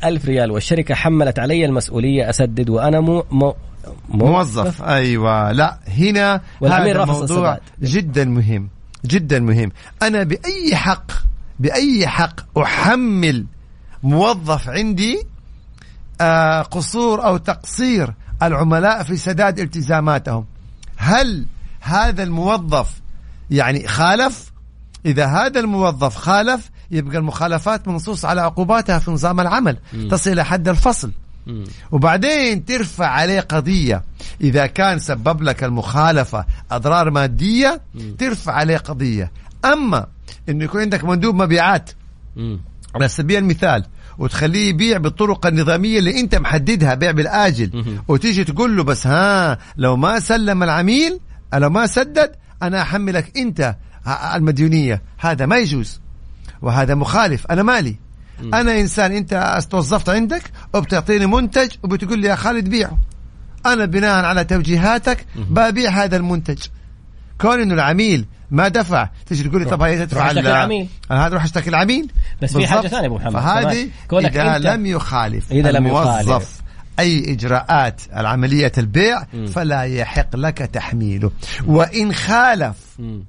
ألف ريال والشركة حملت علي المسؤولية أسدد وأنا مو, مو موظف. أيوه. لا هنا هذا الموضوع جدا مهم جدا مهم. أنا بأي حق بأي حق أحمل موظف عندي آه قصور أو تقصير العملاء في سداد التزاماتهم؟ هل هذا الموظف يعني خالف؟ إذا هذا الموظف خالف يبقى المخالفات منصوص على عقوباتها في نظام العمل. م. تصل إلى حد الفصل. م. وبعدين ترفع عليه قضية. إذا كان سبب لك المخالفة أضرار مادية م. ترفع عليه قضية. أما أنه يكون عندك مندوب مبيعات على سبيل المثال وتخليه يبيع بالطرق النظامية اللي أنت محددها بيع بالآجل وتيجي تقول له بس ها لو ما سلم العميل لو ما سدد أنا أحملك أنت المديونية. هذا ما يجوز. وهذا مخالف. أنا مالي. أنا إنسان أنت استوظفت عندك وبتعطيني منتج وبتقول لي يا خالد بيعه. أنا بناء على توجيهاتك ببيع هذا المنتج. كون إنه العميل ما دفع. تيجي تقول لي طب هي تدفع العميل. أنا هذا روح اشتكي العميل. بس في حاجة ثانية أبو محمد. فهذه إذا لم يخالف إذا لم يخالف. أي إجراءات العملية البيع م. فلا يحق لك تحميله. وإن خالف م.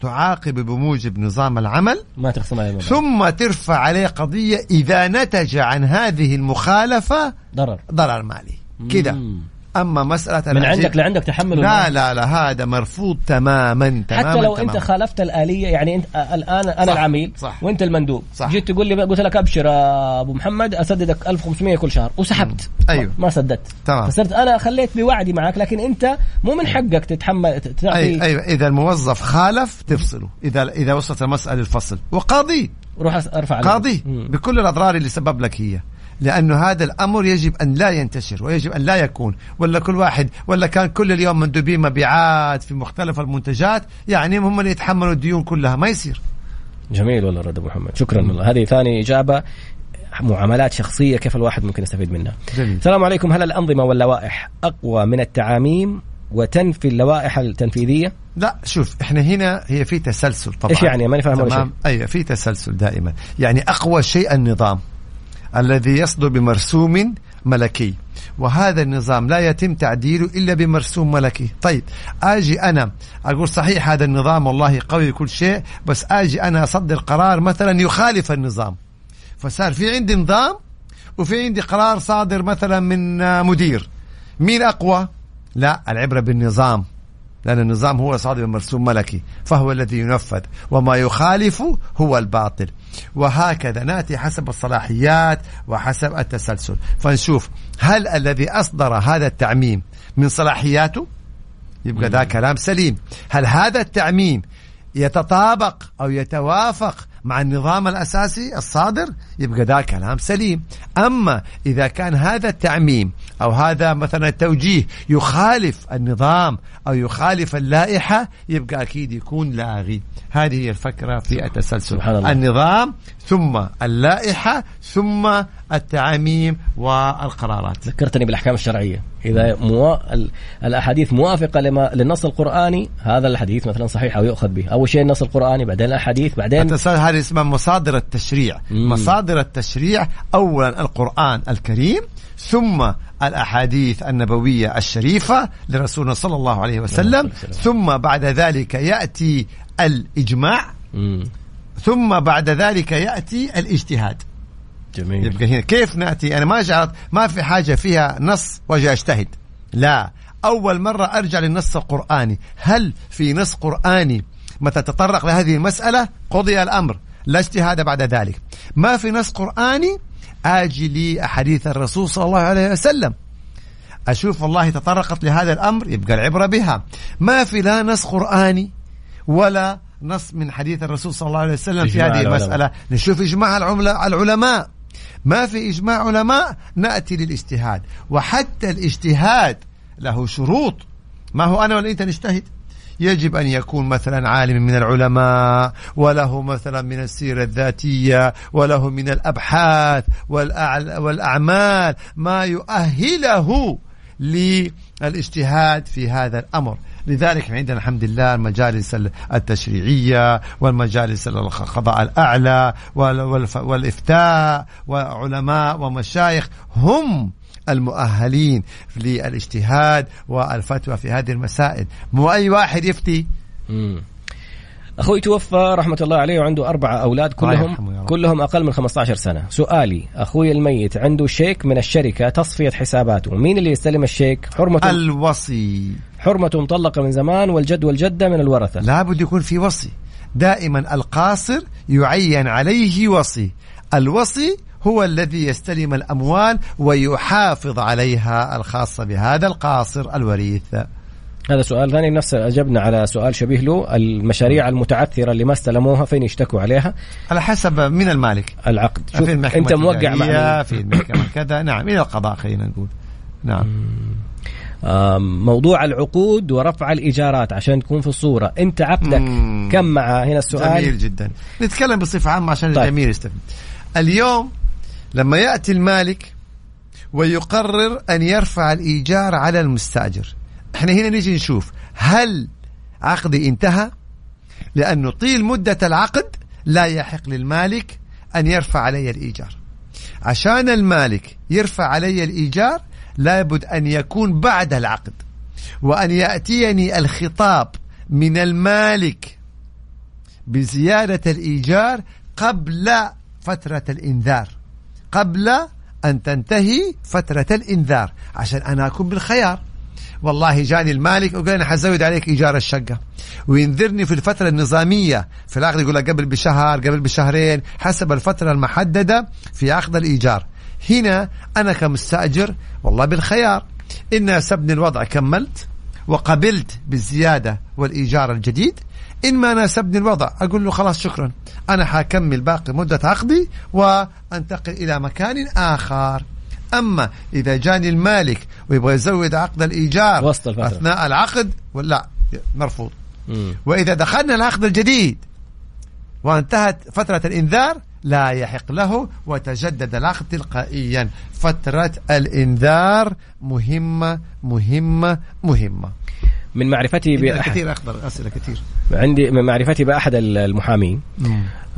تعاقب بموجب نظام العمل ما تخصم عليه ثم ترفع عليه قضية إذا نتج عن هذه المخالفة ضرر. ضرر مالي. كذا. أما مسألة من عندك لعندك تحمل لا لا لا هذا مرفوض تماما تماما حتى لو تماماً. أنت خالفت الآلية يعني أنت الآن أنا صح العميل صح. وأنت المندوب. صح. جيت تقول لي قلت لك أبشر أبو محمد أسددك 1500 كل شهر. وسحبت. أيوه. ما سددت. تمام. فصرت أنا خليت بوعدي معك لكن أنت مو من حقك تتحمل تعطي. أيوة, أيوه. إذا الموظف خالف تفصله. إذا إذا وصلت المسألة للفصل. وقاضي. روح أرفع قاضي. بكل الأضرار اللي سبب لك هي. لأنه هذا الأمر يجب أن لا ينتشر ويجب أن لا يكون. ولا كل واحد ولا كان كل اليوم مندوبين مبيعات في مختلف المنتجات يعني هم اللي يتحملوا الديون كلها ما يصير. جميل والله رد محمد. شكرا والله. هذه ثاني إجابة معاملات شخصية كيف الواحد ممكن يستفيد منها. جميل. السلام عليكم. هل الأنظمة واللوائح أقوى من التعاميم وتنفي اللوائح التنفيذية؟ لا شوف إحنا هنا هي في تسلسل طبعا. إيش يعني؟ ماني فاهم شيء. أيوه في تسلسل دائما. يعني أقوى شيء النظام. الذي يصدر بمرسوم ملكي. وهذا النظام لا يتم تعديله إلا بمرسوم ملكي. طيب أجي أنا. أقول صحيح هذا النظام والله قوي كل شيء بس أجي أنا أصدر قرار مثلا يخالف النظام. فصار في عندي نظام وفي عندي قرار صادر مثلا من مدير. مين أقوى؟ لا العبرة بالنظام. لأن النظام هو صادر مرسوم ملكي فهو الذي ينفذ وما يخالف هو الباطل. وهكذا نأتي حسب الصلاحيات وحسب التسلسل. فنشوف هل الذي أصدر هذا التعميم من صلاحياته؟ يبقى ذا كلام سليم. هل هذا التعميم يتطابق أو يتوافق مع النظام الأساسي الصادر؟ يبقى ذا كلام سليم. أما إذا كان هذا التعميم أو هذا مثلا التوجيه. يخالف النظام أو يخالف اللائحة يبقى أكيد يكون لاغي هذه هي الفكرة في التسلسل. سبحان الله. النظام ثم اللائحة ثم التعاميم والقرارات. ذكرتني بالأحكام الشرعية. إذا مو... الأحاديث موافقة لما للنص القرآني هذا الحديث مثلا صحيح أو يؤخذ به. أول شيء النص القرآني بعدين الأحاديث بعدين هذه اسمها مصادر التشريع. مم. مصادر التشريع اولا القرآن الكريم ثم الأحاديث النبوية الشريفة لرسولنا صلى الله عليه وسلم. ثم بعد ذلك يأتي الإجماع. مم. ثم بعد ذلك يأتي الاجتهاد. جميل. يبقى هنا كيف نأتي؟ أنا ما جعلت ما في حاجة فيها نص واجي أجتهد. لا. أول مرة أرجع للنص القرآني. هل في نص قرآني متى تطرق لهذه المسألة؟ قضي الأمر. لا اجتهاد بعد ذلك. ما في نص قرآني أجي لي أحاديث الرسول صلى الله عليه وسلم. أشوف والله تطرقت لهذا الأمر يبقى العبرة بها. ما في لا نص قرآني ولا نص من حديث الرسول صلى الله عليه وسلم في هذه المسألة. نشوف إجماع العلماء. ما في إجماع علماء نأتي للاجتهاد. وحتى الاجتهاد له شروط. ما هو أنا ولا أنت نجتهد؟ يجب أن يكون مثلا عالم من العلماء وله مثلا من السيرة الذاتية وله من الأبحاث والأعمال ما يؤهله للاجتهاد في هذا الأمر. لذلك عندنا الحمد لله المجالس التشريعية والمجالس القضاء الأعلى والإفتاء وعلماء ومشايخ هم المؤهلين للاجتهاد والفتوى في هذه المسائل. مو أي واحد يفتي. أخوي توفى رحمة الله عليه وعنده اربعه أولاد كلهم كلهم أقل من 15 سنة. سؤالي أخوي الميت عنده شيك من الشركة تصفية حساباته. مين اللي يستلم الشيك؟ حرمة الوصي. حرمته مطلقة من زمان والجد والجدة من الورثة. لابد يكون في وصي. دائما القاصر يعين عليه وصي. الوصي هو الذي يستلم الأموال ويحافظ عليها الخاصه بهذا القاصر الوريث. هذا سؤال ثاني. نفس أجبنا على سؤال شبيه له المشاريع المتعثرة اللي ما استلموها فين يشتكوا عليها؟ على حسب من المالك؟ العقد. شوف في أنت موقع مع في المحكمة كذا. نعم إلى القضاء خلينا نقول. نعم. موضوع العقود ورفع الإيجارات عشان تكون في الصورة. أنت عقدك مم. كم مع هنا السؤال. جميل جدا. نتكلم بصفة عامة عشان طيب. الجميع يستفيد. اليوم لما يأتي المالك ويقرر أن يرفع الإيجار على المستأجر. إحنا هنا نيجي نشوف هل عقدي انتهى؟ لأنه طيل مدة العقد لا يحق للمالك أن يرفع علي الإيجار. عشان المالك يرفع علي الإيجار لابد أن يكون بعد العقد. وأن يأتيني الخطاب من المالك بزيادة الإيجار قبل فترة الإنذار. قبل أن تنتهي فترة الإنذار. عشان أنا أكون بالخيار. والله جاني المالك وقال أنا حزود عليك إيجار الشقة. وينذرني في الفترة النظامية. في العقد يقول لك قبل بشهر قبل بشهرين حسب الفترة المحددة في عقد الإيجار. هنا أنا كمستأجر والله بالخيار. إن سبني الوضع كملت وقبلت بالزيادة والإيجار الجديد إن ما ناسبني الوضع أقول له خلاص شكرا أنا حكمل باقي مدة عقدي وأنتقل إلى مكان آخر أما إذا جاني المالك ويبغى يزود عقد الإيجار وسط الفترة. أثناء العقد ولا مرفوض مم. وإذا دخلنا العقد الجديد وانتهت فترة الإنذار لا يحق له وتجدد العقد تلقائيا فترة الإنذار مهمة مهمة مهمة من معرفتي بأحد. كثير أخبر أسئلة كثير. عندي من معرفتي بأحد المحامين.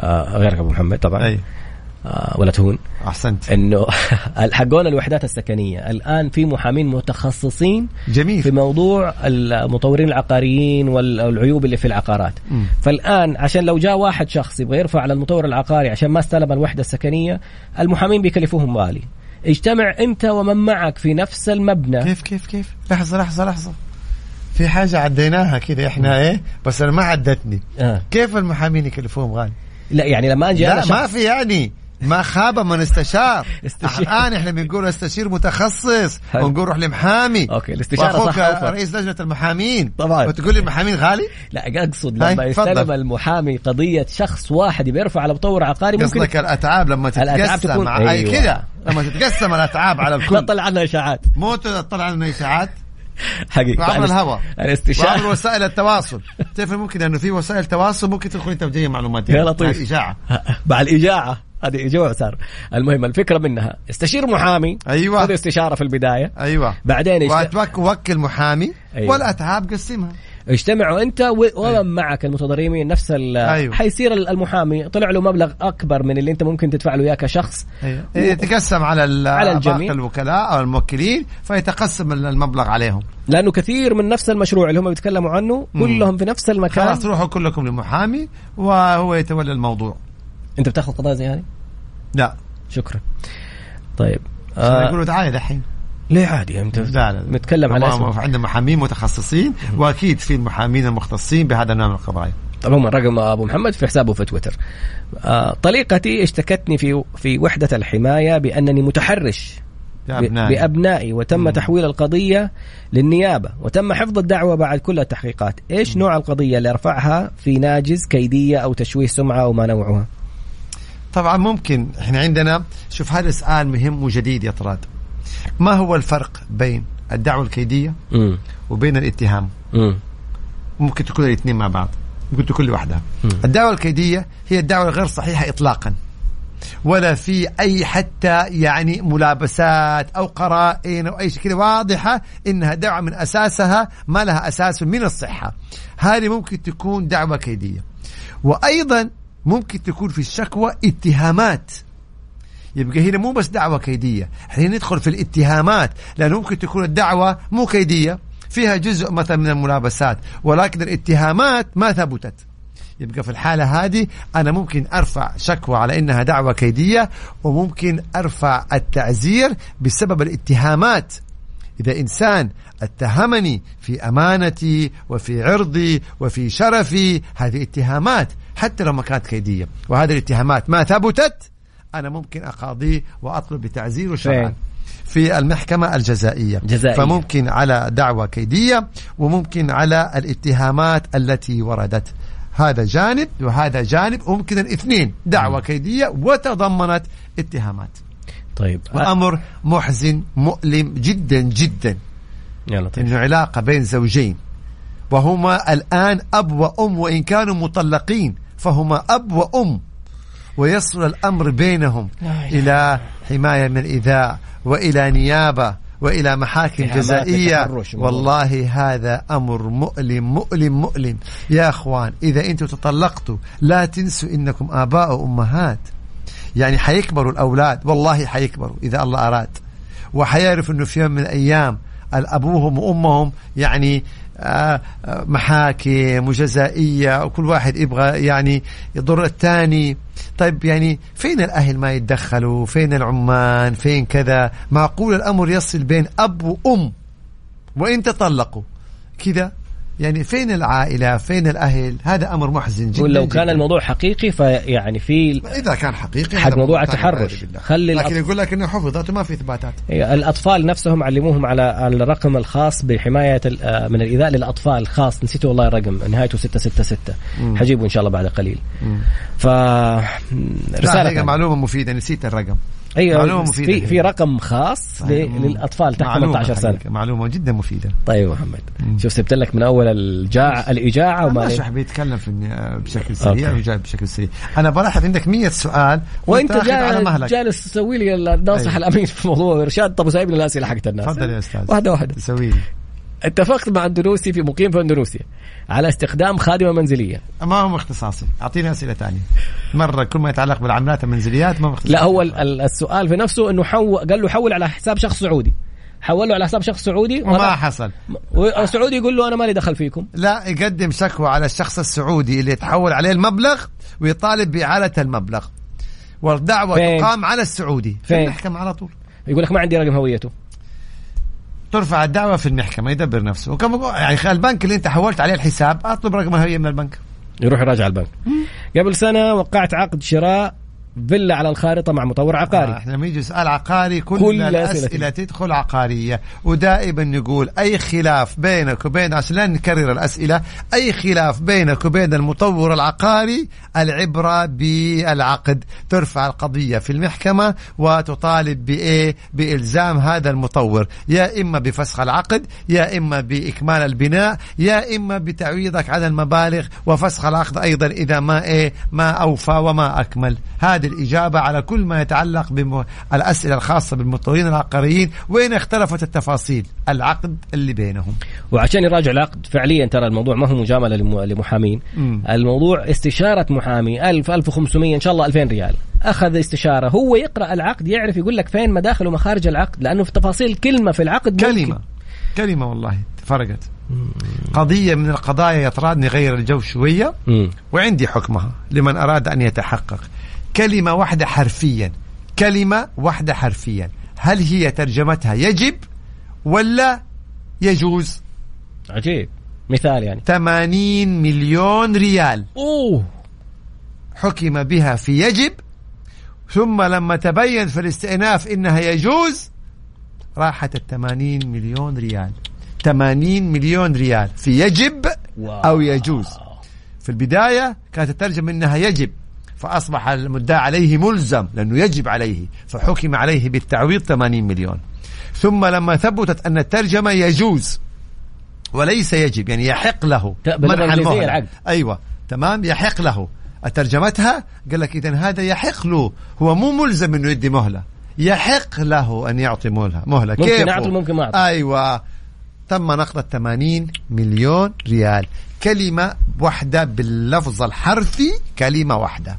آه غيرك أبو محمد طبعا. أي. آه، ولا تهون. أحسنت. إنه حقون الوحدات السكنية. الآن في محامين متخصصين جميل. في موضوع المطورين العقاريين والعيوب اللي في العقارات. م. فالآن عشان لو جاء واحد شخص يبغى يرفع على المطور العقاري عشان ما استلم الوحدة السكنية المحامين بيكلفوهم غالي اجتمع أنت ومن معك في نفس المبنى. كيف كيف كيف؟ لحظة لحظة لحظة. في حاجة عديناها كده إحنا إيه؟ بس أنا ما عدتني. آه. كيف المحامين يكلفوهم غالي؟ لا يعني لما أجي لا ما في يعني. ما خاب من استشار. الآن إحنا بنقول استشير متخصص. ونقول روح لمحامي. أوكي الاستشارة صح رئيس لجنة المحامين. طبعا. وتقول لي المحامين غالي؟ لا أقصد لما يستلم المحامي قضية شخص واحد بيرفع على مطور عقاري ممكن قصدك الأتعاب لما تتقسم تكون... أيوة. كذا لما تتقسم الأتعاب على الكل. تطلع عنها إشاعات. مو تطلع عنها إشاعات. حقيقة عبر الهواء الاستشارة وعبر وسائل التواصل. تعرف ممكن إنه في وسائل تواصل ممكن تدخل أنت وتجي معلومات. يا لطيف مع الإجاعة. مع الإجاعة. هذه جوع صار. المهم الفكرة منها. استشير محامي. أيوه. خذ استشارة في البداية. أيوه. بعدين. وكل محامي. أيوة. والاتعاب قسمها. اجتمعوا انت ومن أيوة. معك المتضررين نفس أيوة. حيصير المحامي. طلع له مبلغ أكبر من اللي أنت ممكن تدفع له إياه كشخص. أيوة. و... يتقسم على على الجميع. الوكلاء أو الموكلين فيتقسم المبلغ عليهم. لأنه كثير من نفس المشروع اللي هم بيتكلموا عنه كلهم في نفس المكان. خلاص تروحوا كلكم لمحامي وهو يتولى الموضوع. أنت بتاخذ قضايا زي هذه؟ لا. شكرا. طيب آه يقولوا دعايه دحين. ليه عادي انت لا لا نتكلم على اسمه. عندنا محامين متخصصين وأكيد في المحامين المختصين بهذا النوع من القضايا. طبعا رقم أبو محمد في حسابه في تويتر. آه طليقتي اشتكتني في في وحدة الحماية بأنني متحرش بأبنائي, بأبنائي وتم مم. تحويل القضية للنيابة وتم حفظ الدعوة بعد كل التحقيقات. إيش مم. نوع القضية اللي أرفعها في ناجز كيدية أو تشويه سمعة أو ما نوعها؟ طبعا ممكن. إحنا عندنا شوف هذا سؤال مهم وجديد يا طراد. ما هو الفرق بين الدعوة الكيدية م. وبين الاتهام؟ م. ممكن تكون الاثنين مع بعض ممكن تكون لوحدها. الدعوة الكيدية هي الدعوة الغير صحيحة إطلاقا ولا في أي حتى يعني ملابسات أو قرائن أو أي شيء كذا واضحة إنها دعوة من أساسها ما لها أساس من الصحة. هذه ممكن تكون دعوة كيدية. وأيضا ممكن تكون في الشكوى اتهامات. يبقى هنا مو بس دعوة كيدية. إحنا ندخل في الاتهامات لأنه ممكن تكون الدعوة مو كيدية فيها جزء مثلا من الملابسات ولكن الاتهامات ما ثبتت. يبقى في الحالة هذه أنا ممكن أرفع شكوى على إنها دعوة كيدية وممكن أرفع التعزير بسبب الاتهامات. إذا إنسان اتهمني في أمانتي وفي عرضي وفي شرفي هذه اتهامات حتى لو ما كانت كيدية. وهذه الاتهامات ما ثبتت أنا ممكن أقاضيه وأطلب بتعزيره شرعا في المحكمة الجزائية. جزائية. فممكن على دعوة كيدية وممكن على الاتهامات التي وردت. هذا جانب وهذا جانب وممكن الاثنين. دعوة كيدية وتضمنت اتهامات. طيب. وأمر محزن مؤلم جدا جدا. يلا طيب. إنه علاقة بين زوجين. وهما الآن أب وأم وإن كانوا مطلقين فهما أب وأم. ويصل الأمر بينهم إلى حماية من الايذاء وإلى نيابة وإلى محاكم جزائية. والله هذا أمر مؤلم مؤلم مؤلم. يا أخوان إذا أنتم تطلقتوا لا تنسوا إنكم آباء وأمهات. يعني حيكبروا الأولاد. والله حيكبروا إذا الله أراد. وحيعرف إنه في يوم من الأيام ابوهم وأمهم يعني محاكم وجزائيه وكل واحد يبغى يعني يضر الثاني. طيب يعني فين الأهل ما يتدخلوا؟ فين العمان فين كذا؟ معقول الأمر يصل بين أب وأم؟ وإن تطلقوا كذا؟ يعني فين العائلة فين الأهل؟ هذا أمر محزن جدا ولو جداً. كان الموضوع حقيقي فيعني في إذا كان حقيقي حق موضوع التحرش خلي لكن يقول لك إنه حفظت وما في إثباتات. إيه، الأطفال نفسهم علموهم على الرقم الخاص بحماية آه، من الإيذاء للأطفال. خاص نسيته والله الرقم نهايته 666 حجيبه إن شاء الله بعد قليل. ف رسالة معلومة مفيدة نسيت الرقم. أيوه معلومة مفيدة في في رقم خاص للأطفال تحت 18 سنة. معلومة جدا مفيدة. طيب محمد. شوف سبت لك من أول الجاع الإجاعة وما مش بيتكلم في بشكل سريع وجاي بشكل سريع. أنا بلاحظ عندك 100 سؤال وأنت جالس جالس تسوي لي الناصح أيوه. الأمين في موضوع ارشاد طب وسايبني الاسئله حقت الناس. تفضل يا أستاذ. واحدة واحدة. سوي لي. اتفقت مع اندونيسي في مقيم في اندونيسيا على استخدام خادمة منزلية. ما هو اختصاصي. اعطيني اسئلة ثانية. مرة كل ما يتعلق بالعاملات المنزليات ما هو اختصاصي لا هو السؤال في نفسه إنه حو- قال له حول على حساب شخص سعودي. حول له على حساب شخص سعودي وما حصل. والسعودي يقول له أنا مالي دخل فيكم. لا يقدم شكوى على الشخص السعودي اللي يتحول عليه المبلغ ويطالب باعاده المبلغ. والدعوة فين؟ تقام على السعودي. في المحكمه على طول. يقول لك ما عندي رقم هويته. ترفع الدعوة في المحكمة يدبر نفسه. وكم يعني البنك اللي انت حولت عليه الحساب أطلب رقم هويه من البنك. يروح يراجع البنك. قبل سنة وقعت عقد شراء فيلا على الخارطة مع مطور عقاري. آه إحنا لما يجي سؤال عقاري كل, كل الأسئلة تدخل عقارية. ودائما نقول أي خلاف بينك وبين عشان لا نكرر الأسئلة أي خلاف بينك وبين المطور العقاري العبرة بالعقد. ترفع القضية في المحكمة وتطالب بإيه؟ بإلزام هذا المطور. يا إما بفسخ العقد يا إما بإكمال البناء يا إما بتعويضك عن المبالغ وفسخ العقد أيضا إذا ما إيه ما أوفى وما أكمل. هذا هذه الإجابة على كل ما يتعلق بالأسئلة الخاصة بالمطورين العقاريين. وين اختلفت التفاصيل؟ العقد اللي بينهم. وعشان يراجع العقد فعليا ترى الموضوع ما هو مجاملة لمحامين. الموضوع استشارة محامي 1000 1500 إن شاء الله 2000 ريال. أخذ استشارة. هو يقرأ العقد يعرف يقول لك فين مداخل ومخارج العقد لأنه في تفاصيل كلمة في العقد كلمة ممكن. كلمة. والله فرقت قضية من القضايا يطراد نغير الجو شوية. وعندي حكمها لمن أراد أن يتحقق. كلمة واحدة حرفيا. كلمة واحدة حرفيا. هل هي ترجمتها يجب ولا يجوز؟ عجيب. مثال يعني. 80 مليون ريال. أوه. حكم بها في يجب. ثم لما تبين في الاستئناف إنها يجوز راحت ال 80 مليون ريال. 80 مليون ريال في يجب أو يجوز. في البداية كانت الترجمة إنها يجب. فأصبح المدعى عليه ملزم لأنه يجب عليه فحكم عليه بالتعويض 80 مليون. ثم لما ثبتت أن الترجمة يجوز وليس يجب يعني يحق له. منع المهلة أيوة تمام يحق له. ترجمتها قال لك إذا هذا يحق له. هو مو ملزم أنه يدي مهلة. يحق له أن يعطي مهلة. مهلة. ممكن كيف؟ أعطي ممكن ما أعطي. أيوة. تم نقد 80 مليون ريال. كلمة واحدة باللفظ الحرفي كلمة واحدة.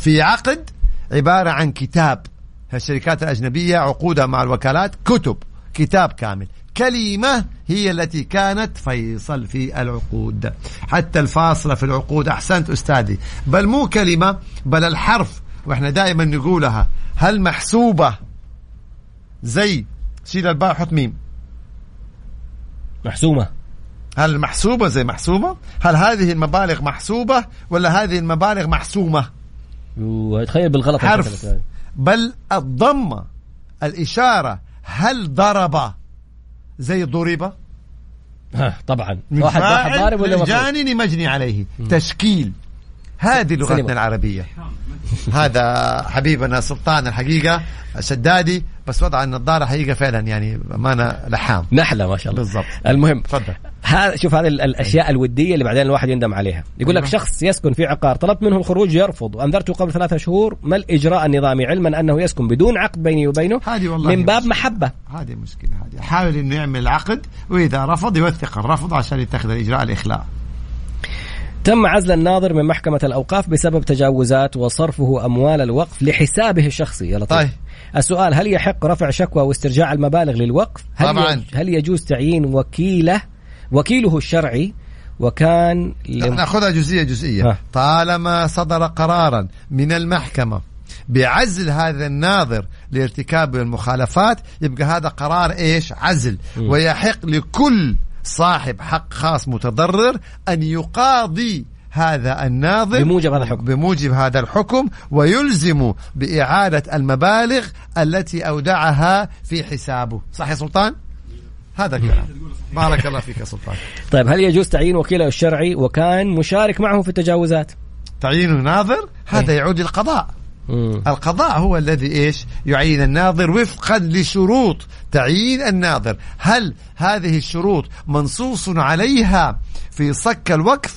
في عقد عبارة عن كتاب. الشركات الأجنبية عقودها مع الوكالات كتب كتاب كامل. الكلمة هي التي كانت فيصل في العقود. حتى الفاصلة في العقود. أحسنت أستاذي. بل مو كلمة بل الحرف. وإحنا دائما نقولها. هل محسوبة؟ زي شيل الباء حط ميم. محسومة. هل محسوبة؟ زي محسوبة هل هذه المبالغ محسوبة ولا هذه المبالغ محسومة وتخيل بالغلط حرف. بل الضمة الإشارة هل ضرب زي ضرب طبعا. واحد واحد ضارب ولا مجني عليه. تشكيل. هذه لغتنا العربية. هذا حبيبنا سلطان الحقيقة شدادي بس وضع النظارة حقيقة فعلا يعني أمانة لحام. نحلة ما شاء الله. بالضبط. المهم تفضل. هذا شوف هذه الأشياء الودية اللي بعدين الواحد يندم عليها. يقول لك أيوة. شخص يسكن في عقار طلبت منه الخروج يرفض. وانذرته قبل ثلاثة شهور ما الإجراء النظامي؟ علما أنه يسكن بدون عقد بيني وبينه هذه والله من باب مشكلة. محبة. هذه مشكلة هذه. حاول إنه يعمل عقد وإذا رفض يوثق الرفض عشان يتخذ الإجراء الإخلاء. تم عزل الناظر من محكمة الأوقاف بسبب تجاوزات وصرفه أموال الوقف لحسابه الشخصي يا لطيف. طيب. السؤال هل يحق رفع شكوى واسترجاع المبالغ للوقف؟ هل طبعا. هل يجوز تعيين وكيله وكيله الشرعي وكان لم... ناخذها جزئية جزئية ها. طالما صدر قرارا من المحكمة بعزل هذا الناظر لارتكاب المخالفات يبقى هذا قرار إيش عزل م. ويحق لكل صاحب حق خاص متضرر أن يقاضي هذا الناظر بموجب هذا الحكم. بموجب هذا الحكم ويلزم بإعادة المبالغ التي أودعها في حسابه. صح يا سلطان؟ هذا الكلام. بارك الله فيك يا سلطان. طيب هل يجوز تعيين وكيله الشرعي وكان مشارك معه في التجاوزات؟ تعيين ناظر هذا إيه؟ يعود للقضاء. مم. القضاء هو الذي إيش؟ يعين الناظر وفقا لشروط. تعيين الناظر. هل هذه الشروط منصوص عليها في صك الوقف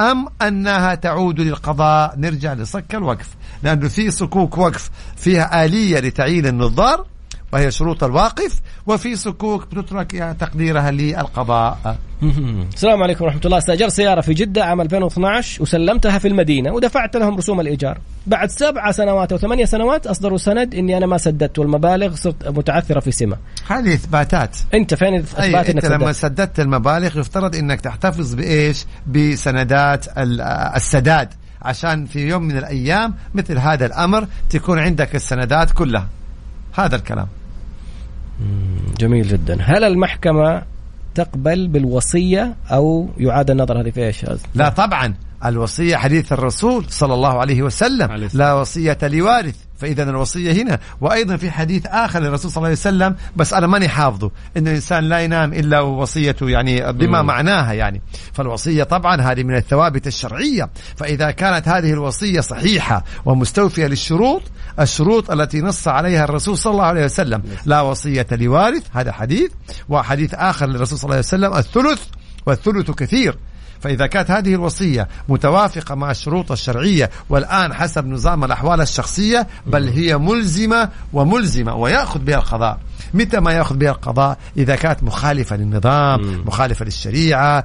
أم أنها تعود للقضاء؟ نرجع لصك الوقف. لأنه في صكوك وقف فيها آلية لتعيين النظار. وهي شروط الواقف وفي صكوك بتترك يعني تقديرها للقضاء. السلام عليكم ورحمة الله. استأجرت سيارة في جدة عام 2012 وسلمتها في المدينة ودفعت لهم رسوم الإيجار. بعد سبع سنوات أو ثمانية سنوات أصدروا سند إني أنا ما سددت والمبالغ صرت متعثرة في سمة. هذه إثباتات. أنت فين إثبات أنت لما سددت؟ المبالغ يفترض أنك تحتفظ بإيش؟ بسندات السداد. عشان في يوم من الأيام مثل هذا الأمر تكون عندك السندات كلها. هذا الكلام. جميل جدا. هل المحكمة تقبل بالوصية أو يعاد النظر هذه في إيش؟ لا طبعا الوصية حديث الرسول صلى الله عليه وسلم. لا وصية لوارث. فإذا الوصية هنا. وأيضا في حديث آخر للرسول صلى الله عليه وسلم بس أنا ماني حافظه. إن الإنسان لا ينام إلا ووصيته يعني بما م. معناها يعني. فالوصية طبعا هذه من الثوابت الشرعية. فإذا كانت هذه الوصية صحيحة ومستوفية للشروط الشروط التي نص عليها الرسول صلى الله عليه وسلم. لا وصية لوارث هذا حديث. وحديث آخر للرسول صلى الله عليه وسلم الثلث والثلث كثير. فإذا كانت هذه الوصية متوافقة مع الشروط الشرعية والآن حسب نظام الأحوال الشخصية بل هي ملزمة وملزمة ويأخذ بها القضاء. متى ما يأخذ بها القضاء؟ إذا كانت مخالفة للنظام مخالفة للشريعة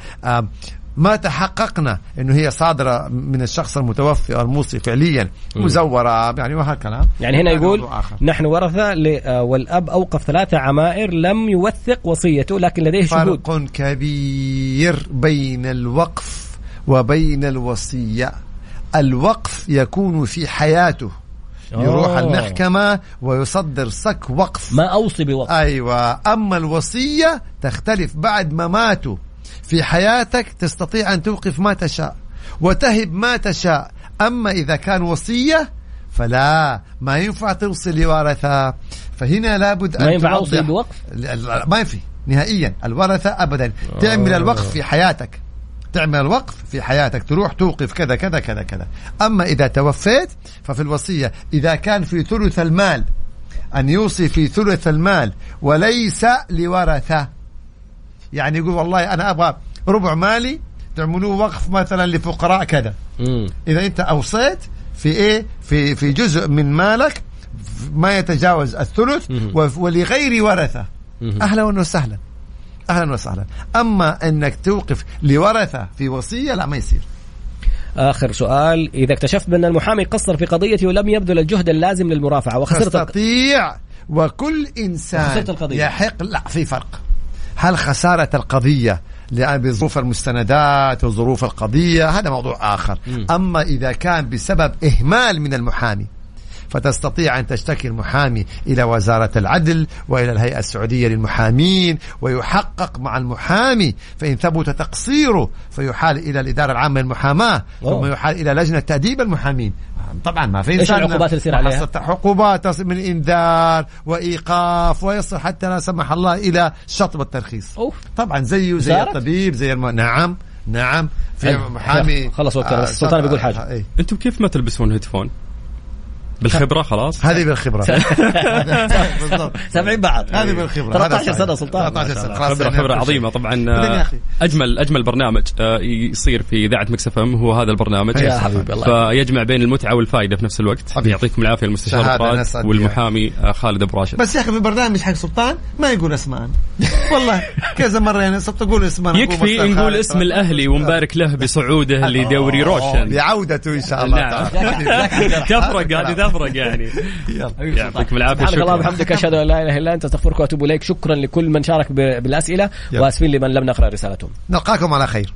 ما تحققنا إنه هي صادرة من الشخص المتوفي أو الموصي فعليا مزورة يعني وهكذا. يعني هنا يقول نحن ورثة آه، والأب أوقف ثلاثة عمائر لم يوثق وصيته لكن لديه شهود. فرق كبير بين الوقف وبين الوصية. الوقف يكون في حياته. يروح أوه. المحكمة ويصدر صك وقف. ما أوصي بوقف. أيوة. أما الوصية تختلف بعد ما ماتوا في حياتك تستطيع أن توقف ما تشاء وتهب ما تشاء. أما إذا كان وصية فلا ما ينفع توصي لورثة. فهنا لابد أن ما ينفع أوصي بوقف ما في نهائيا. الورثة أبدا. تعمل الوقف في حياتك. تعمل الوقف في حياتك. تروح توقف كذا كذا كذا كذا. أما إذا توفيت ففي الوصية. إذا كان في ثلث المال أن يوصي في ثلث المال وليس لورثة. يعني يقول والله أنا أبغى ربع مالي تعملوه وقف مثلا لفقراء كذا. إذا أنت أوصيت في إيه؟ في في جزء من مالك ما يتجاوز الثلث. ولغير ورثة. أهلا وسهلا. أهلا وسهلا. أما إنك توقف لورثة في وصية لا ما يصير. آخر سؤال. إذا اكتشفت بأن المحامي قصر في قضيتي ولم يبذل الجهد اللازم للمرافعة وخسرت تستطيع وكل إنسان يحق لا في فرق. هل خسارة القضية بظروف المستندات وظروف القضية؟ هذا موضوع آخر. أما إذا كان بسبب إهمال من المحامي فتستطيع أن تشتكي المحامي إلى وزارة العدل وإلى الهيئة السعودية للمحامين ويحقق مع المحامي فإن ثبت تقصيره فيحال إلى الإدارة العامة للمحاماة ثم يحال إلى لجنة تأديب المحامين. طبعا ما في إيش العقوبات اللي تصير عليها؟ عقوبات من إنذار وإيقاف ويصل حتى لا سمح الله إلى شطب الترخيص أوه. طبعا زيه زي الطبيب زي الم... نعم نعم في محامي خلص وقت آه السلطان بيقول حاجة آه أنتم كيف ما تلبسون headphone؟ بالخبرة خلاص. هذه بالخبرة. سامعين بعض. هذه بالخبرة. 13 سنة سلطان. 13 سنة. خبرة خبرة عظيمة. طبعا آه، أجمل أجمل برنامج آه، يصير في إذاعة mix FM هو هذا البرنامج. يا حبيبي الله فيجمع بين المتعة والفائدة في نفس الوقت. يعطيكم العافية المستشار فراد والمحامي آه، خالد أبو راشد. بس يا أخي في البرنامج حق سلطان ما يقول اسماء والله كذا مرة يعني صرت أقول اسماء يكفي نقول اسم الأهلي ونبارك له بصعوده لدوري روشن. بعودته إن شاء الله نعم. تفرق هذه تفرق يعني. يعني يعطيكم العافية سبحانك اللهم وبحمدك أشهد أن لا إله إلا أنت أستغفرك وأتوب إليك. شكرا لكل من شارك بالأسئلة وأسفين لمن لم نقرأ رسالتهم. نلقاكم على خير.